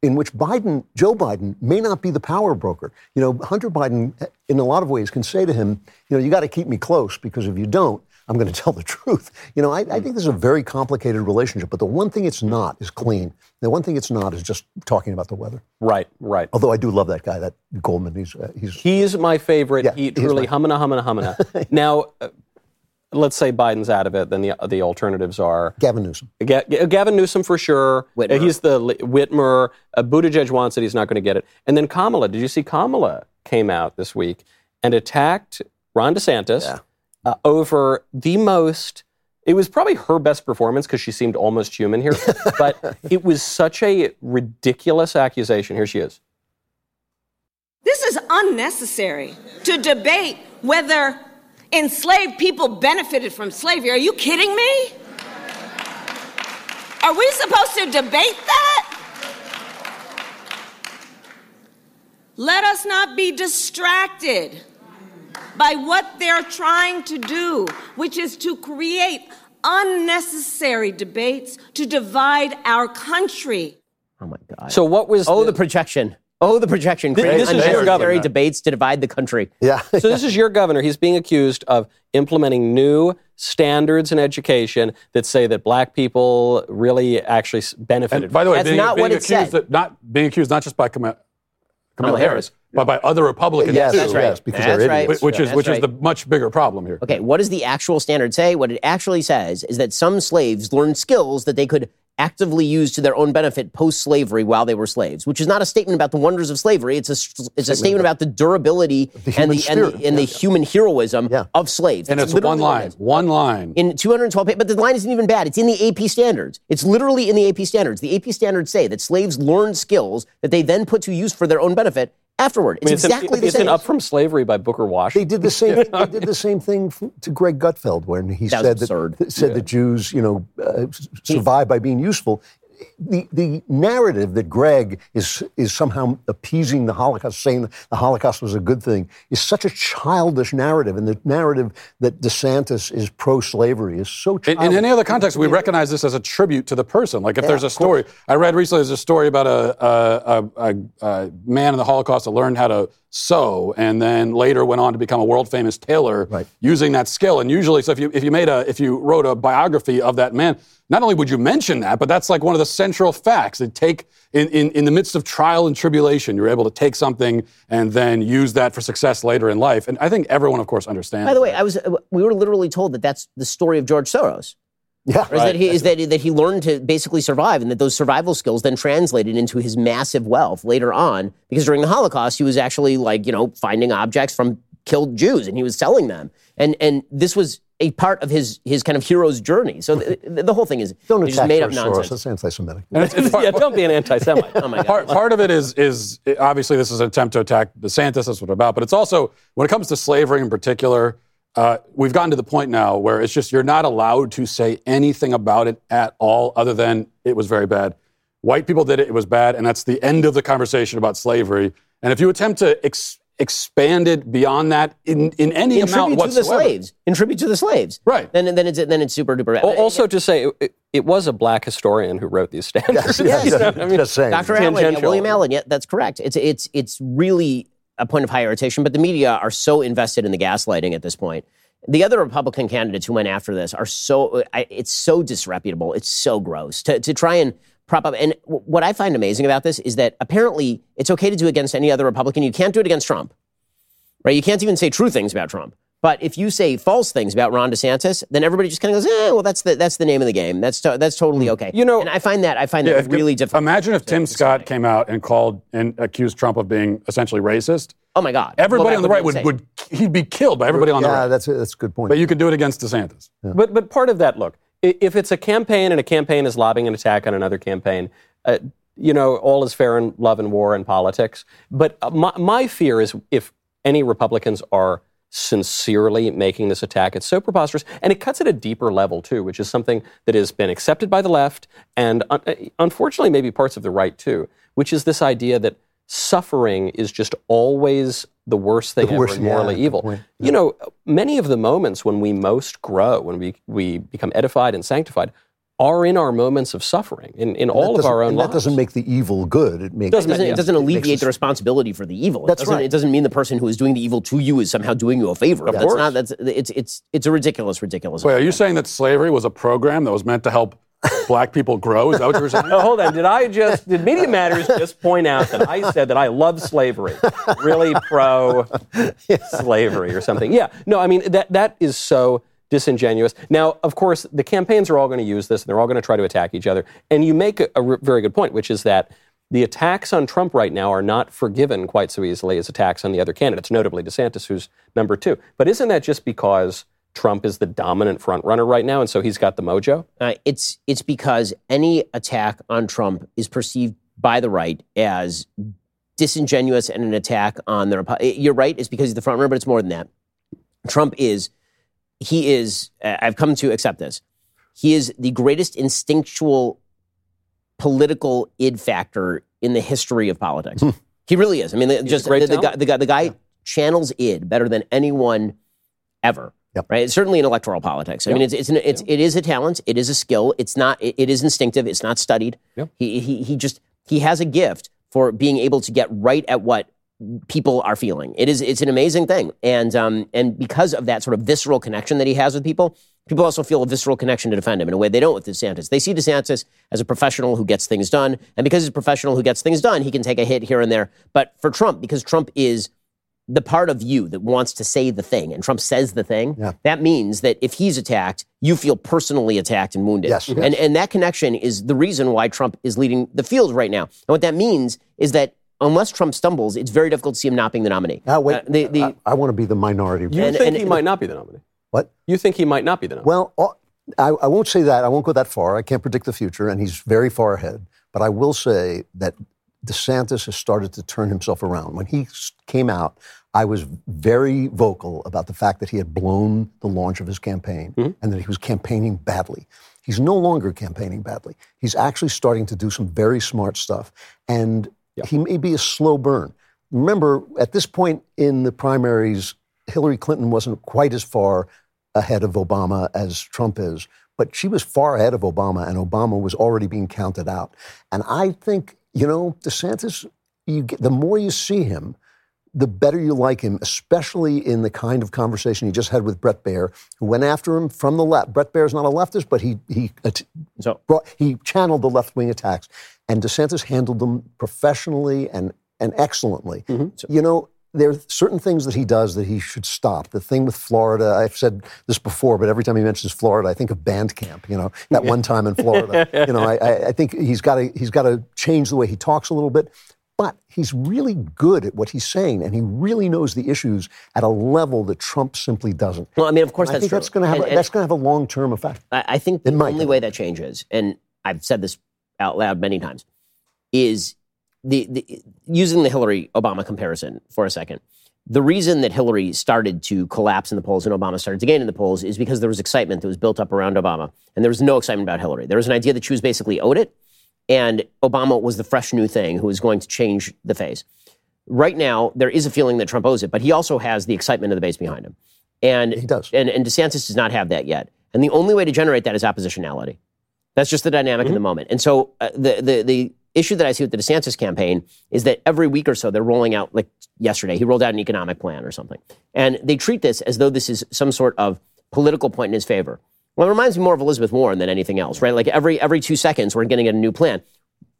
in which Biden, Joe Biden, may not be the power broker. You know, Hunter Biden, in a lot of ways, can say to him, you know, you got to keep me close because if you don't, I'm going to tell the truth. You know, I, I think this is a very complicated relationship, but the one thing it's not is clean. The one thing it's not is just talking about the weather. right, right. Although I do love that guy, that Goldman. He's uh, he's He's my favorite. Yeah, he he's truly my- humana, humana, humana. now, uh, let's say Biden's out of it, then the, the alternatives are Gavin Newsom. Ga- Ga- Gavin Newsom for sure. Whitmer. Uh, He's the Whitmer. Uh, Buttigieg wants it. He's not going to get it. And then Kamala. Did you see Kamala came out this week and attacked Ron DeSantis uh, over the most. It was probably her best performance because she seemed almost human here. but it was such a ridiculous accusation. Here she is. This is unnecessary to debate whether enslaved people benefited from slavery. Are you kidding me? Are we supposed to debate that? Let us not be distracted by what they're trying to do, which is to create unnecessary debates to divide our country. oh my God. So what was oh, the projection. Oh, the projection. Th- Creating this is your unnecessary governor. debates to divide the country. Yeah. so this is your governor. He's being accused of implementing new standards in education that say that black people really actually benefited. And by the way, That's being, not being what it accused said. not being accused not just by Kamala, Kamala oh, Harris. Harris, but by other Republicans Yes, too. that's right. yes, because That's they're right. idiots. Which, which is That's which is the much bigger problem here. Okay, what does the actual standard say? What it actually says is that some slaves learned skills that they could actively used to their own benefit post slavery while they were slaves, which is not a statement about the wonders of slavery. It's a it's a statement about the durability The and the human and the, and the human heroism Yeah. of slaves. And That's it's one line. One line. In 212 pages, but the line isn't even bad. It's in the AP standards. It's literally in the AP standards. The AP standards say that slaves learn skills that they then put to use for their own benefit afterward. It's I mean, it's an- exactly the it's same. an Up from Slavery by Booker Wash. They did the same. they did the same thing f- to Greg Gutfeld when he That said absurd. that said that Jews, you know, uh, survive by being useful. The the narrative that Greg is is somehow appeasing the Holocaust, saying that the Holocaust was a good thing, is such a childish narrative, and the narrative that DeSantis is pro-slavery is so In, childish. in any other context, we recognize this as a tribute to the person. Like if there's a story, I read recently there's a story about a, a, a, a, a man in the Holocaust that learned how to sew and then later went on to become a world famous tailor Right. using that skill. And usually, so if you if you made a if you wrote a biography of that man, not only would you mention that, but that's like one of the central facts. They take in, in, in the midst of trial and tribulation, you're able to take something and then use that for success later in life. And I think everyone, of course, understands. By the way, I was we were literally told that that's the story of George Soros. Yeah, Or is that he is that that he learned to basically survive, and that those survival skills then translated into his massive wealth later on. Because during the Holocaust, he was actually like you know finding objects from killed Jews, and he was selling them, and and this was a part of his his kind of hero's journey. So the, the, the whole thing is don't they just attack made up George Soros. nonsense. That's anti-Semitic. And it's- it's part- yeah, don't be an anti-Semite. Oh my god! part, part of it is is obviously this is an attempt to attack DeSantis. That's what it's about. But it's also when it comes to slavery in particular, uh, we've gotten to the point now where it's just you're not allowed to say anything about it at all, other than it was very bad. White people did it; it was bad, and that's the end of the conversation about slavery. And if you attempt to ex- expand it beyond that in, in any in amount tribute to the slaves, in tribute to the slaves, Right. Then then it's then it's super duper bad. Al- also, to say it, it was a black historian who wrote these standards. Yes, You know I mean? just saying. Dr. Allen, yeah, William Allen, yeah, that's correct. It's it's it's really a point of high irritation, but the media are so invested in the gaslighting at this point. The other Republican candidates who went after this are so it's so disreputable. It's so gross to to try and prop up. And what I find amazing about this is that apparently it's okay to do against any other Republican. You can't do it against Trump, right? You can't even say true things about Trump. But if you say false things about Ron DeSantis, then everybody just kind of goes, "Eh, well, that's the that's the name of the game. That's to, that's totally okay." You know- and I find that I find Yeah, that if- really difficult. Imagine if Tim Scott came out and called and accused Trump of being essentially racist. Oh my God! Everybody Well, on the right would, would he'd be killed by everybody on the yeah, right. that's a, that's a good point. But you could do it against DeSantis. But but part of that, look, if it's a campaign and a campaign is lobbying an attack on another campaign, uh, you know, all is fair in love and war and politics. But uh, my, my fear is if any Republicans are sincerely making this attack, it's so preposterous, and it cuts at a deeper level too, which is something that has been accepted by the left and uh, unfortunately maybe parts of the right too, which is this idea that suffering is just always the worst thing The ever worst, morally yeah, evil. point. You know, many of the moments when we most grow, when we, we become edified and sanctified, are in our moments of suffering, in, in And all of our own and lives. That doesn't make the evil good. It makes Doesn't It doesn't, Yeah. it doesn't alleviate us- the responsibility for the evil. It That's doesn't, right. It doesn't mean the person who is doing the evil to you is somehow doing you a favor. that's course. not. That's it's it's it's a ridiculous, ridiculous. Wait, are you saying that slavery was a program that was meant to help black people grow? Is that what you were saying? Oh, hold on. Did I just, did Media Matters just point out that I said that I love slavery? Really pro slavery or something? Yeah. No, I mean, that, that is so disingenuous. Now, of course, the campaigns are all going to use this and they're all going to try to attack each other. And you make a, a very good point, which is that the attacks on Trump right now are not forgiven quite so easily as attacks on the other candidates, notably DeSantis, who's number two. But isn't that just because Trump is the dominant front runner right now, and so he's got the mojo? Uh, it's it's because any attack on Trump is perceived by the right as disingenuous and an attack on the. You're right. It's because he's the front runner, but it's more than that. Trump is. He is. Uh, I've come to accept this. He is the greatest instinctual political id factor in the history of politics. he really is. I mean, the- just the, the guy. The guy. The guy channels id better than anyone ever. Yep. Right. Certainly in electoral politics. I mean, it's it's, an, it's it is a talent. It is a skill. It's not. It, it is instinctive. It's not studied. Yep. He he he just he has a gift for being able to get right at what people are feeling. It is it's an amazing thing, and um and because of that sort of visceral connection that he has with people, people also feel a visceral connection to defend him in a way they don't with DeSantis. They see DeSantis as a professional who gets things done, and because he's a professional who gets things done, he can take a hit here and there. But for Trump, because Trump is the part of you that wants to say the thing, and Trump says the thing, Yeah. that means that if he's attacked, you feel personally attacked and wounded. Yes, yes. And, and that connection is the reason why Trump is leading the field right now. And what that means is that unless Trump stumbles, it's very difficult to see him not being the nominee. Now, wait, Uh, the, the, I, I want to be the minority. You And- think and- he might not be the nominee? What? You think he might not be the nominee? Well, uh, I, I won't say that. I won't go that far. I can't predict the future, and he's very far ahead. But I will say that DeSantis has started to turn himself around. When he came out, I was very vocal about the fact that he had blown the launch of his campaign mm-hmm. and that he was campaigning badly. He's no longer campaigning badly. He's actually starting to do some very smart stuff. And he may be a slow burn. Remember, at this point in the primaries, Hillary Clinton wasn't quite as far ahead of Obama as Trump is, but she was far ahead of Obama, and Obama was already being counted out. And I think, you know, DeSantis, you get, the more you see him, the better you like him, especially in the kind of conversation he just had with Bret Baier, who went after him from the left. Bret Baier's not a leftist, but he he So- brought, he channeled the left wing attacks, and DeSantis handled them professionally and and excellently. Mm-hmm. You know. There are certain things that he does that he should stop. The thing with Florida, I've said this before, but every time he mentions Florida, I think of band camp. You know, that one time in Florida. you know, I, I, I think he's got to he's got to change the way he talks a little bit. But he's really good at what he's saying, and he really knows the issues at a level that Trump simply doesn't. well, I mean, of course, I that's think true. that's going to have And- a, that's going to have a long term effect. I, I think the only way that changes, and I've said this out loud many times, is the, the using the Hillary Obama comparison for a second. The reason that Hillary started to collapse in the polls and Obama started to gain in the polls is because there was excitement that was built up around Obama, and there was no excitement about Hillary. There was an idea that she was basically owed it, and Obama was the fresh new thing who was going to change the face. Right now, there is a feeling that Trump owes it, but he also has the excitement of the base behind him. And He does. And, and DeSantis does not have that yet. And the only way to generate that is oppositionality. That's just the dynamic in the moment. And so uh, the, the, the issue that I see with the DeSantis campaign is that every week or so they're rolling out, like yesterday, he rolled out an economic plan or something. And they treat this as though this is some sort of political point in his favor. Well, it reminds me more of Elizabeth Warren than anything else, right? Like every, every two seconds, we're getting a new plan.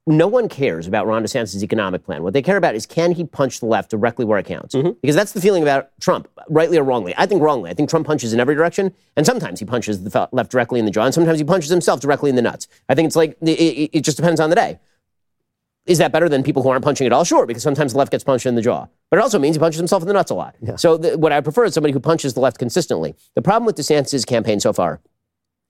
No one cares about Ron DeSantis' economic plan. What they care about is can he punch the left directly where it counts? Mm-hmm. Because that's the feeling about Trump, rightly or wrongly. I think wrongly. I think Trump punches in every direction, and sometimes he punches the left directly in the jaw, and sometimes he punches himself directly in the nuts. I think it's like it, it, it just depends on the day. Is that better than people who aren't punching at all? Sure, because sometimes the left gets punched in the jaw. But it also means he punches himself in the nuts a lot. So the, what I prefer is somebody who punches the left consistently. The problem with DeSantis' campaign so far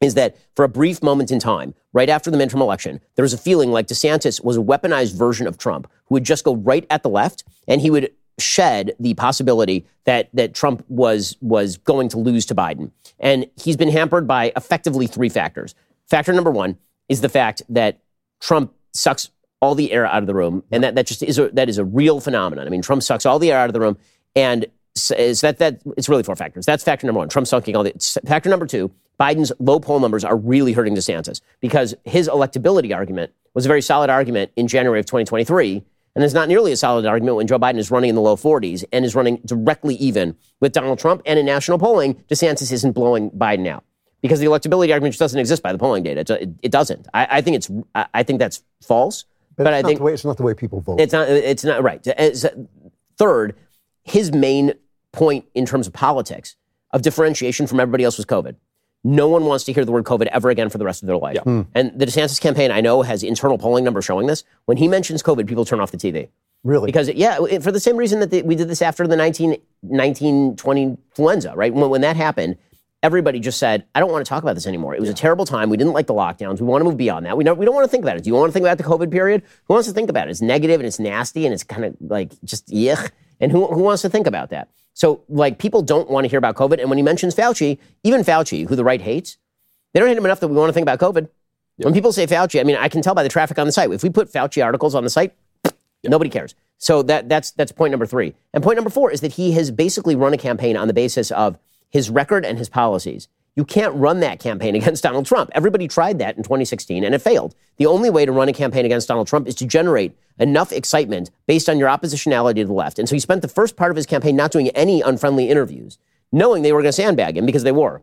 is that for a brief moment in time, right after the midterm election, there was a feeling like DeSantis was a weaponized version of Trump who would just go right at the left and he would shed the possibility that, that Trump was, was going to lose to Biden. And he's been hampered by effectively three factors. Factor number one is the fact that Trump sucks all the air out of the room, and that, that just is a, that is a real phenomenon. I mean, Trump sucks all the air out of the room, and is that that it's really four factors. That's factor number one. Trump sucking all the factor number two. Biden's low poll numbers are really hurting DeSantis because his electability argument was a very solid argument in January of 2023, and it's not nearly a solid argument when Joe Biden is running in the low 40s and is running directly even with Donald Trump. And in national polling, DeSantis isn't blowing Biden out because the electability argument just doesn't exist by the polling data. It, it doesn't. I, I think it's. I, think that's false. But, But, it's, I not think the way, it's not the way people vote. it's not. It's not right. Third, his main point in terms of politics of differentiation from everybody else was COVID. No one wants to hear the word COVID ever again for the rest of their life. Hmm. And the DeSantis campaign, I know, has internal polling numbers showing this. When he mentions COVID, people turn off the TV. really. Because, yeah, for the same reason that the, we did this after the 19, 1920 influenza, right? When, when that happened, everybody just said, I don't want to talk about this anymore. It was a terrible time. We didn't like the lockdowns. We want to move beyond that. We don't, we don't want to think about it. Do you want to think about the COVID period? Who wants to think about it? It's negative and it's nasty and it's kind of like just yuck. And who, who wants to think about that? So, like, people don't want to hear about COVID. And when he mentions Fauci, even Fauci, who the right hates, they don't hate him enough that we want to think about COVID. When people say Fauci, I mean, I can tell by the traffic on the site. If we put Fauci articles on the site, Nobody cares. So that that's that's point number three. And point number four is that he has basically run a campaign on the basis of his record and his policies. You can't run that campaign against Donald Trump. Everybody tried that in 2016 and it failed. The only way to run a campaign against Donald Trump is to generate enough excitement based on your oppositionality to the left. And so he spent the first part of his campaign not doing any unfriendly interviews, knowing they were going to sandbag him because they were.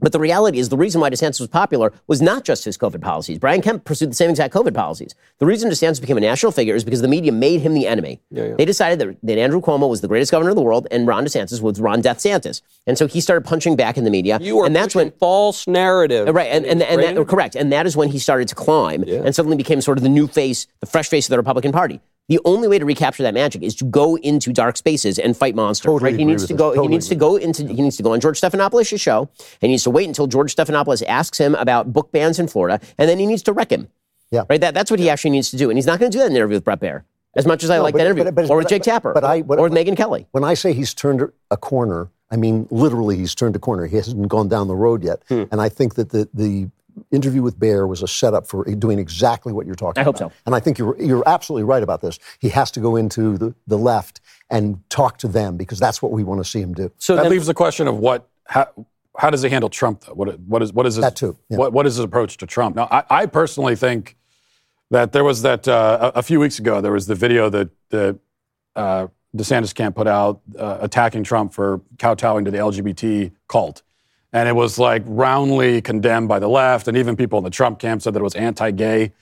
But the reality is, the reason why DeSantis was popular was not just his COVID policies. Brian Kemp pursued the same exact COVID policies. The reason DeSantis became a national figure is because the media made him the enemy. They decided that, that Andrew Cuomo was the greatest governor of the world and Ron DeSantis was Ron Death Santis. And so he started punching back in the media. You are and that's when false narrative. Uh, right, and, and, and that, correct. And that is when he started to climb and suddenly became sort of the new face, the fresh face of the Republican Party. The only way to recapture that magic is to go into dark spaces and fight monsters. Totally right? He needs to go. Totally he needs to go into. He needs to go on George Stephanopoulos' show, and he needs to wait until George Stephanopoulos asks him about book bans in Florida, and then he needs to wreck him. Yeah. Right. That, that's what he actually needs to do, and he's not going to do that in an interview with Bret Baier. As much as I No, like but- that interview, but- but- or with Jake Tapper, but I- or with Megyn Kelly. When I say he's turned a corner, I mean literally he's turned a corner. He hasn't gone down the road yet. Hmm. And I think that the, the interview with Baier was a setup for doing exactly what you're talking I hope about. so. And I think you're, you're absolutely right about this. He has to go into the, the left and talk to them because that's what we want to see him do. So that then- leaves the question of what how, how does he handle Trump though? What what is what is his That too, yeah. what what is his approach to Trump? Now, I, I personally think that there was that uh, a, a few weeks ago there was the video that the uh, DeSantis camp put out uh, attacking Trump for kowtowing to the LGBT cult. And it was like roundly condemned by the left, and even people in the Trump camp said that it was anti-gay.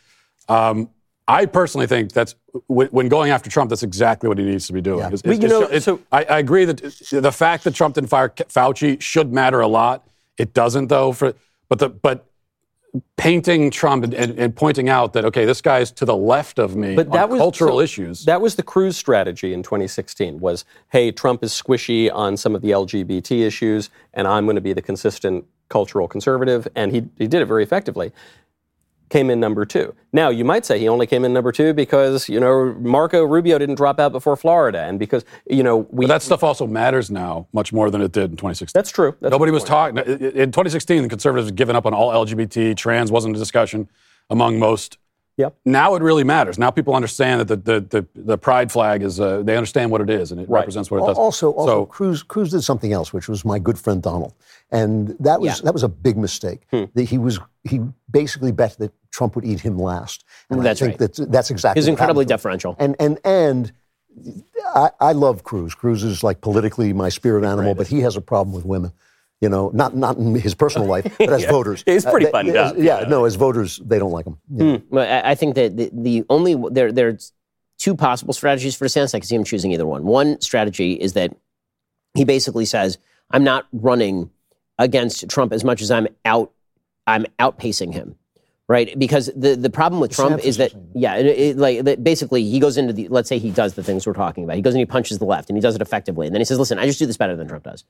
Um, I personally think that's when going after Trump, that's exactly what he needs to be doing. Yeah. It's- it's- you know, it's- so- I, I agree that the fact that Trump didn't fire Fauci should matter a lot. It doesn't though. For but the but painting Trump and, and, and pointing out that okay, this guy's to the left of me But that on was cultural so issues. That was the Cruz strategy in 2016. Was hey, Trump is squishy on some of the LGBT issues, and I'm going to be the consistent cultural conservative, and he he did it very effectively. Came in number two. Now you might say he only came in number two because you know Marco Rubio didn't drop out before Florida, and because you know we. but that stuff also matters now much more than it did in 2016. that's true. That's Nobody was talking in 2016. The conservatives had given up on all LGBT. Trans wasn't a discussion among most. Yep. Now it really matters. Now people understand that the the, the, the pride flag is. Uh, they understand what it is and it Right. represents what it does. Also, also so Cruz, Cruz did something else, which was my good friend Donald, and that was Yeah. that was a big mistake. Hmm. That he was he basically bet that Trump would eat him last, and That's I think right. that that's exactly He's what incredibly happened to him. deferential. And and and I, I love Cruz. Cruz is like politically my spirit animal, but he has a problem with women. You know, not not in his personal life, but as voters, He's pretty Uh, buttoned up, Yeah, no, as voters, they don't like him. Well, I, I think that the, the only there there's two possible strategies for DeSantis. I can see him choosing either one. One strategy is that he basically says, "I'm not running against Trump as much as I'm out. I'm outpacing him." Right, because the, the problem with Trump is that yeah, it, it, like that basically he goes into the let's say he does the things we're talking about. He goes and he punches the left and he does it effectively, and then he says, "Listen, I just do this better than Trump does."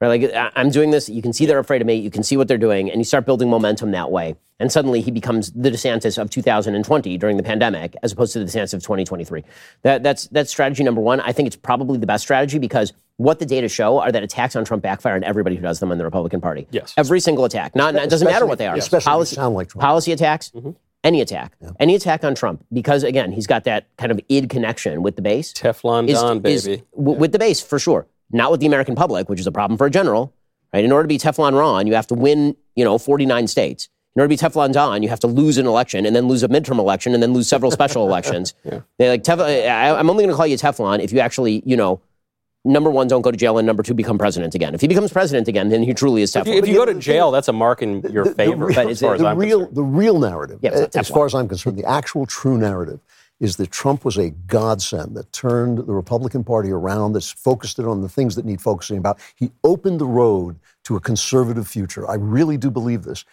Right, like I- I'm doing this. You can see they're afraid of me. You can see what they're doing, and you start building momentum that way. And suddenly he becomes the DeSantis of 2020 during the pandemic, as opposed to the DeSantis of 2023. That, that's that's strategy number one. I think it's probably the best strategy because what the data show are that attacks on Trump backfire on everybody who does them in the Republican Party. Yes. every single attack. Not it doesn't matter what they are. Especially policy, sound like Trump. policy attacks. Mm-hmm. Any attack, any attack on Trump, because again, he's got that kind of id connection with the base. Teflon is- Don, is- baby. w- with the base for sure. Not with the American public, which is a problem for a general. Right? In order to be Teflon Ron, you have to win, you know, 49 states. In order to be Teflon Don, you have to lose an election and then lose a midterm election and then lose several special elections. yeah. They like Teflon. I, I'm only going to call you Teflon if you actually, you know, number one, don't go to jail, and number two, become president again. If he becomes president again, then he truly is If you, Teflon. if you go to jail, that's a mark in your favor, real, as far as the I'm real, concerned. the real narrative, Yeah, as far as I'm concerned, the actual true narrative is that Trump was a godsend that turned the Republican Party around, that's focused it on the things that need focusing about. He opened the road to a conservative future. I really do believe this.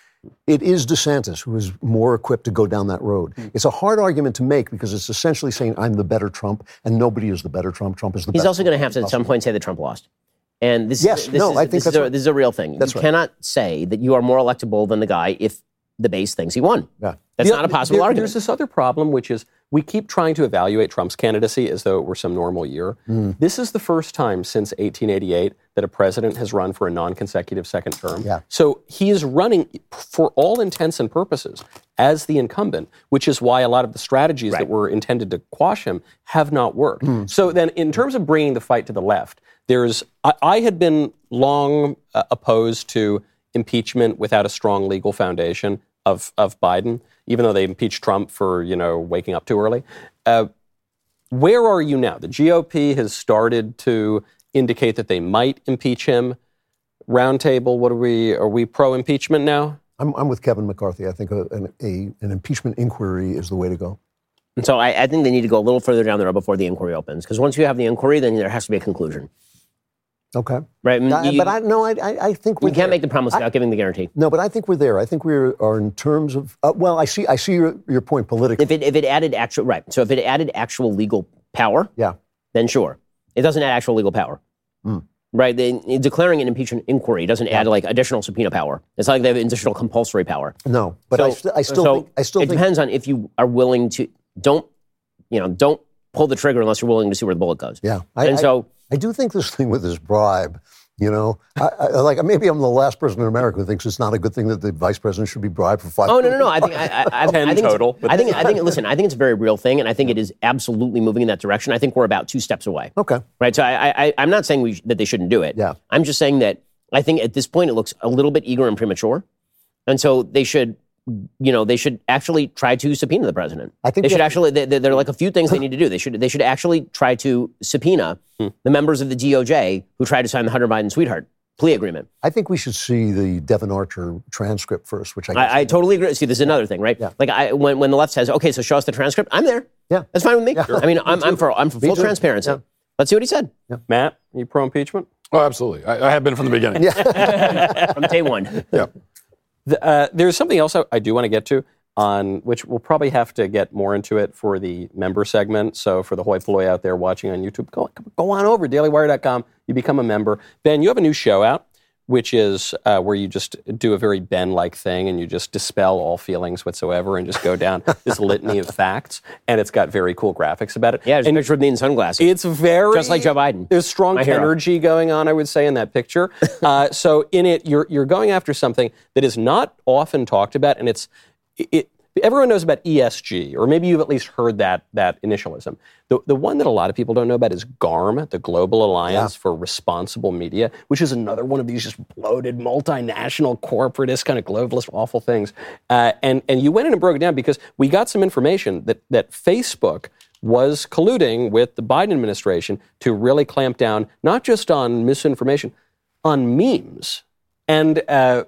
It is DeSantis who is more equipped to go down that road. Hmm. It's a hard argument to make because it's essentially saying I'm the better Trump, and nobody is the better Trump. Trump is the He's also going to have to at some point say that Trump lost. And this Yes, is, this no, is, I think this, is a, right. this is a real thing. That's you right. cannot say that you are more electable than the guy if the base thinks he won. Yeah. That's The- not a possible there- argument. There's this other problem, which is we keep trying to evaluate Trump's candidacy as though it were some normal year. Mm. This is the first time since 1888 that a president has run for a non-consecutive second term. Yeah. So he is running, for all intents and purposes, as the incumbent, which is why a lot of the strategies that were intended to quash him have not worked. Hmm. So then, in terms of bringing the fight to the left, there's I, I had been long uh, opposed to impeachment without a strong legal foundation of of Biden, even though they impeached Trump for you know waking up too early. Uh, where are you now? The GOP has started to indicate that they might impeach him. roundtable. What are we? Are we pro impeachment now? I'm, I'm with Kevin McCarthy. I think a, an, a, an impeachment inquiry is the way to go. And so I, I think they need to go a little further down the road before the inquiry opens. Because once you have the inquiry, then there has to be a conclusion. Okay. Right? I mean, I- you- but I no, I, I, I think we can't there. make the promise I- without giving the guarantee. No, but I think we're there. I think we are in terms of. Uh, well, I see. I see your, your point politically. If it if it added actual right, so if it added actual legal power, yeah, then sure. It doesn't add actual legal power, Hmm. right? They, declaring an impeachment inquiry doesn't add like additional subpoena power. It's not like they have additional compulsory power. No, but I, st- I still so think. I still it think. depends on if you are willing to don't you know don't pull the trigger unless you're willing to see where the bullet goes. Yeah, I, and I- so I do think this thing with this bribe. You know, I, I, like maybe I'm the last person in America who thinks it's not a good thing that the vice president should be bribed for five. Oh no no no! I think I, I, I, I think it's- total, I think I think listen. I think it's a very real thing, and I think it is absolutely moving in that direction. I think we're about two steps away. Okay. Right. So I, I I'm not saying we, that they shouldn't do it. Yeah. I'm just saying that I think at this point it looks a little bit eager and premature, and so they should. You know, they should actually try to subpoena the president. I think they we should have- actually. They, there are like a few things they need to do. They should. They should actually try to subpoena Hmm. the members of the DOJ who tried to sign the Hunter Biden sweetheart plea agreement. I think we should see the Devon Archer transcript first, which I. I, I totally agree. See, this is another thing, right? Yeah. Like, I, when, when the left says, "Okay, so show us the transcript," I'm there. Yeah, that's fine with me. Yeah. I mean, I'm, I'm for I'm for Me full too. transparency. Let's see what he said Matt, you pro impeachment? Oh, absolutely. I, I have been from the beginning. from day one. Yeah. Uh, there's something else I, I do want to get to on which we'll probably have to get more into it for the member segment. So for the hoi polloi out there watching on YouTube, go, go on over dailywire.com. You become a member. Ben, you have a new show out, which is uh, where you just do a very Ben-like thing and you just dispel all feelings whatsoever and just go down this litany of facts. And it's got very cool graphics about it. Yeah, there's and a picture of me in sunglasses. It's very Just like Joe Biden. There's strong My hero. energy going on, I would say, in that picture. uh, so in it, you're you're going after something that is not often talked about, and it's it. Everyone knows about ESG, or maybe you've at least heard that that initialism. The the one that a lot of people don't know about is GARM, the Global Alliance for Responsible Media, which is another one of these just bloated multinational corporatist kind of globalist awful things. Uh, and and you went in and broke it down because we got some information that that Facebook was colluding with the Biden administration to really clamp down not just on misinformation, on memes. And uh,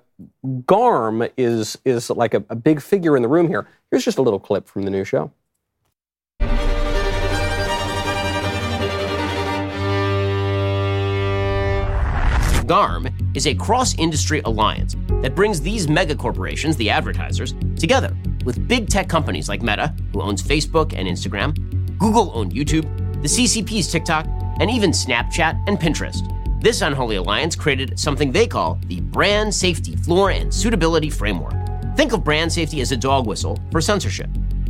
GARM is is like a, a big figure in the room here. Here's just a little clip from the new show. GARM is a cross industry alliance that brings these mega corporations, the advertisers, together with big tech companies like Meta, who owns Facebook and Instagram, Google owned YouTube, the CCP's TikTok, and even Snapchat and Pinterest. This unholy alliance created something they call the Brand Safety Floor and Suitability Framework. Think of brand safety as a dog whistle for censorship.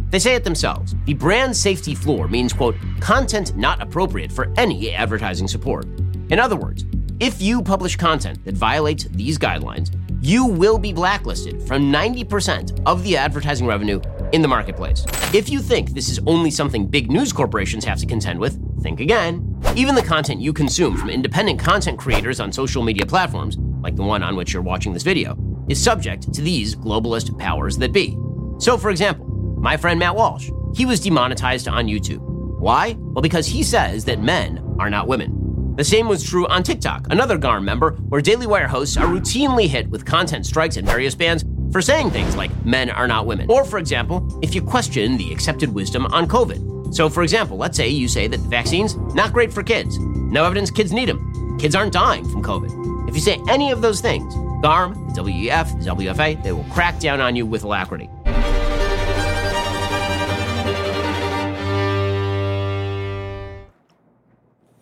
They say it themselves. The brand safety floor means, quote, content not appropriate for any advertising support. In other words, if you publish content that violates these guidelines, you will be blacklisted from 90% of the advertising revenue in the marketplace. If you think this is only something big news corporations have to contend with, think again. Even the content you consume from independent content creators on social media platforms, like the one on which you're watching this video, is subject to these globalist powers that be. So, for example, my friend Matt Walsh, he was demonetized on YouTube. Why? Well, because he says that men are not women. The same was true on TikTok, another GARM member, where Daily Wire hosts are routinely hit with content strikes and various bans for saying things like men are not women. Or, for example, if you question the accepted wisdom on COVID. So, for example, let's say you say that vaccines, not great for kids. No evidence kids need them. Kids aren't dying from COVID. If you say any of those things, GARM, WEF, WFA, they will crack down on you with alacrity.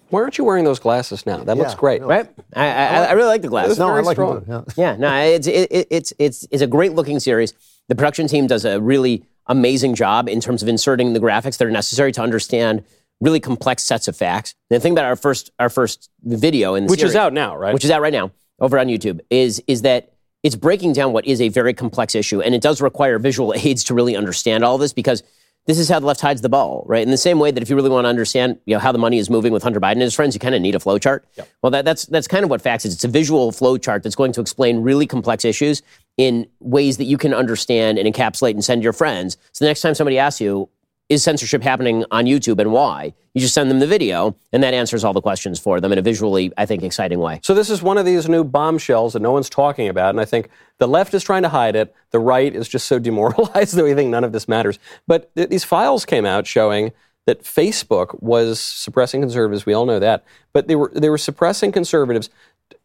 Why aren't you wearing those glasses now? That looks great. no. Right? I, I, I really like the glasses. No, I like strong. it. Yeah. Yeah, no, it's it, it- it's it's it's a great looking series. The production team does a really amazing job in terms of inserting the graphics that are necessary to understand really complex sets of facts. The thing about our first our first video in the Which is out now, right? which is out right now over on YouTube, is is that it's breaking down what is a very complex issue, and it does require visual aids to really understand all this because this is how the left hides the ball, right? In the same way that if you really want to understand, you know, how the money is moving with Hunter Biden and his friends, you kind of need a flow chart. Well, that, that's that's kind of what facts is. It's a visual flow chart that's going to explain really complex issues in ways that you can understand and encapsulate and send your friends. So the next time somebody asks you, is censorship happening on YouTube and why? You just send them the video, and that answers all the questions for them in a visually, I think, exciting way. So this is one of these new bombshells that no one's talking about, and I think the left is trying to hide it. The right is just so demoralized that we think none of this matters. But th- these files came out showing that Facebook was suppressing conservatives. We all know that, but they were they were suppressing conservatives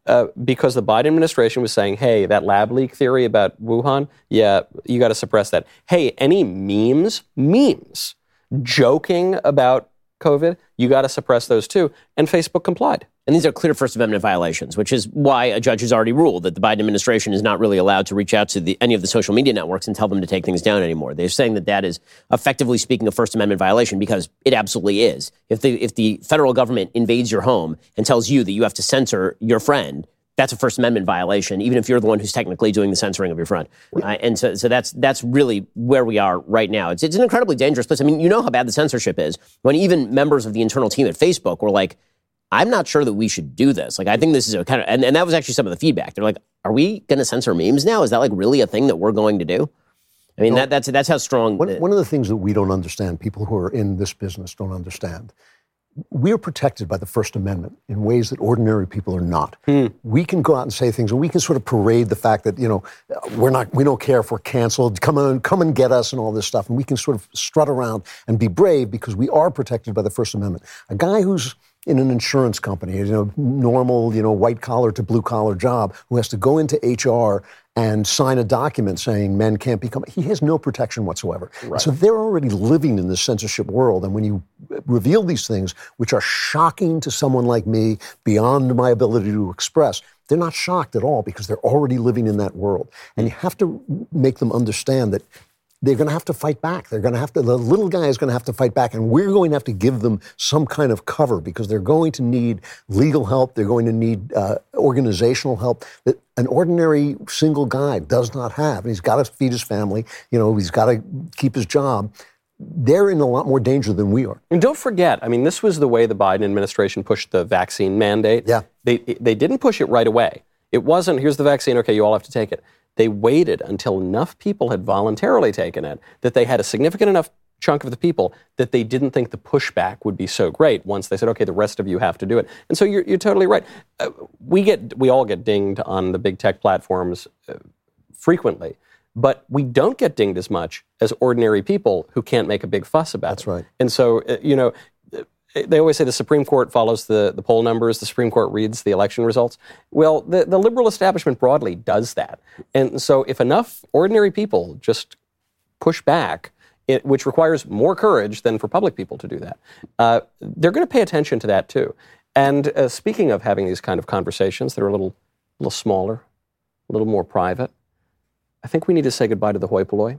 uh, because the Biden administration was saying, "Hey, that lab leak theory about Wuhan, yeah, you got to suppress that." Hey, any memes, memes, joking about COVID, you got to suppress those too. And Facebook complied. And these are clear First Amendment violations, which is why a judge has already ruled that the Biden administration is not really allowed to reach out to the, any of the social media networks and tell them to take things down anymore. They're saying that that is effectively speaking a First Amendment violation because it absolutely is. If the, if the federal government invades your home and tells you that you have to censor your friend, that's a First Amendment violation, even if you're the one who's technically doing the censoring of your friend. Uh, and so, so that's that's really where we are right now. It's, it's an incredibly dangerous place. I mean, you know how bad the censorship is when even members of the internal team at Facebook were like, I'm not sure that we should do this. Like, I think this is a kind of, and, and that was actually some of the feedback. They're like, are we going to censor memes now? Is that like really a thing that we're going to do? I mean, No. that, that's that's how strong. One, one of the things that we don't understand, people who are in this business don't understand, we are protected by the First Amendment in ways that ordinary people are not. Hmm. We can go out and say things, and we can sort of parade the fact that you know we're not, we don't care if we're canceled. Come on, come and get us, and all this stuff, and we can sort of strut around and be brave because we are protected by the First Amendment. A guy who's in an insurance company, you know, normal, you know, white collar to blue collar job, who has to go into HR and sign a document saying men can't become, he has no protection whatsoever. So they're already living in this censorship world. And when you reveal these things, which are shocking to someone like me, beyond my ability to express, they're not shocked at all because they're already living in that world. And you have to make them understand that they're going to have to fight back. They're going to have to, the little guy is going to have to fight back, and we're going to have to give them some kind of cover because they're going to need legal help. They're going to need uh, organizational help that an ordinary single guy does not have. And he's got to feed his family, you know, he's got to keep his job. They're in a lot more danger than we are. And don't forget, I mean, this was the way the Biden administration pushed the vaccine mandate. Yeah. They, they didn't push it right away. It wasn't, here's the vaccine, okay, you all have to take it. They waited until enough people had voluntarily taken it that they had a significant enough chunk of the people that they didn't think the pushback would be so great once they said, okay, the rest of you have to do it. And so you're, you're totally right. Uh, we, get, we all get dinged on the big tech platforms uh, frequently. But we don't get dinged as much as ordinary people who can't make a big fuss about That's it. right. And so, uh, you know, they always say the Supreme Court follows the, the poll numbers, the Supreme Court reads the election results. Well, the, the liberal establishment broadly does that. And so, if enough ordinary people just push back, it, which requires more courage than for public people to do that, uh, they're going to pay attention to that too. And uh, speaking of having these kind of conversations that are a little, little smaller, a little more private, I think we need to say goodbye to the hoi polloi.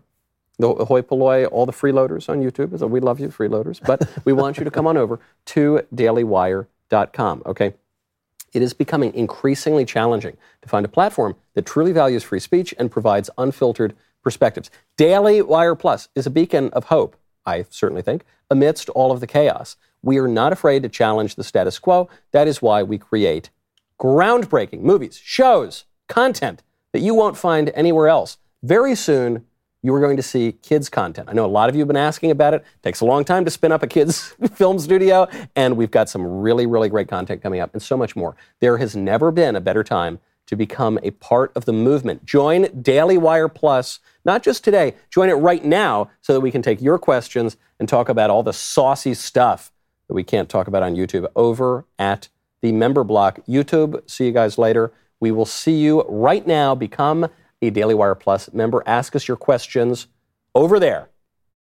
The hoi polloi, all the freeloaders on YouTube. So we love you, freeloaders, but we want you to come on over to dailywire.com, okay? It is becoming increasingly challenging to find a platform that truly values free speech and provides unfiltered perspectives. Daily Wire Plus is a beacon of hope, I certainly think, amidst all of the chaos. We are not afraid to challenge the status quo. That is why we create groundbreaking movies, shows, content that you won't find anywhere else. Very soon, you are going to see kids' content. I know a lot of you have been asking about it. It takes a long time to spin up a kids' film studio, and we've got some really, really great content coming up and so much more. There has never been a better time to become a part of the movement. Join Daily Wire Plus, not just today, join it right now so that we can take your questions and talk about all the saucy stuff that we can't talk about on YouTube over at the member block. YouTube, see you guys later. We will see you right now. Become Daily Wire Plus member. Ask us your questions over there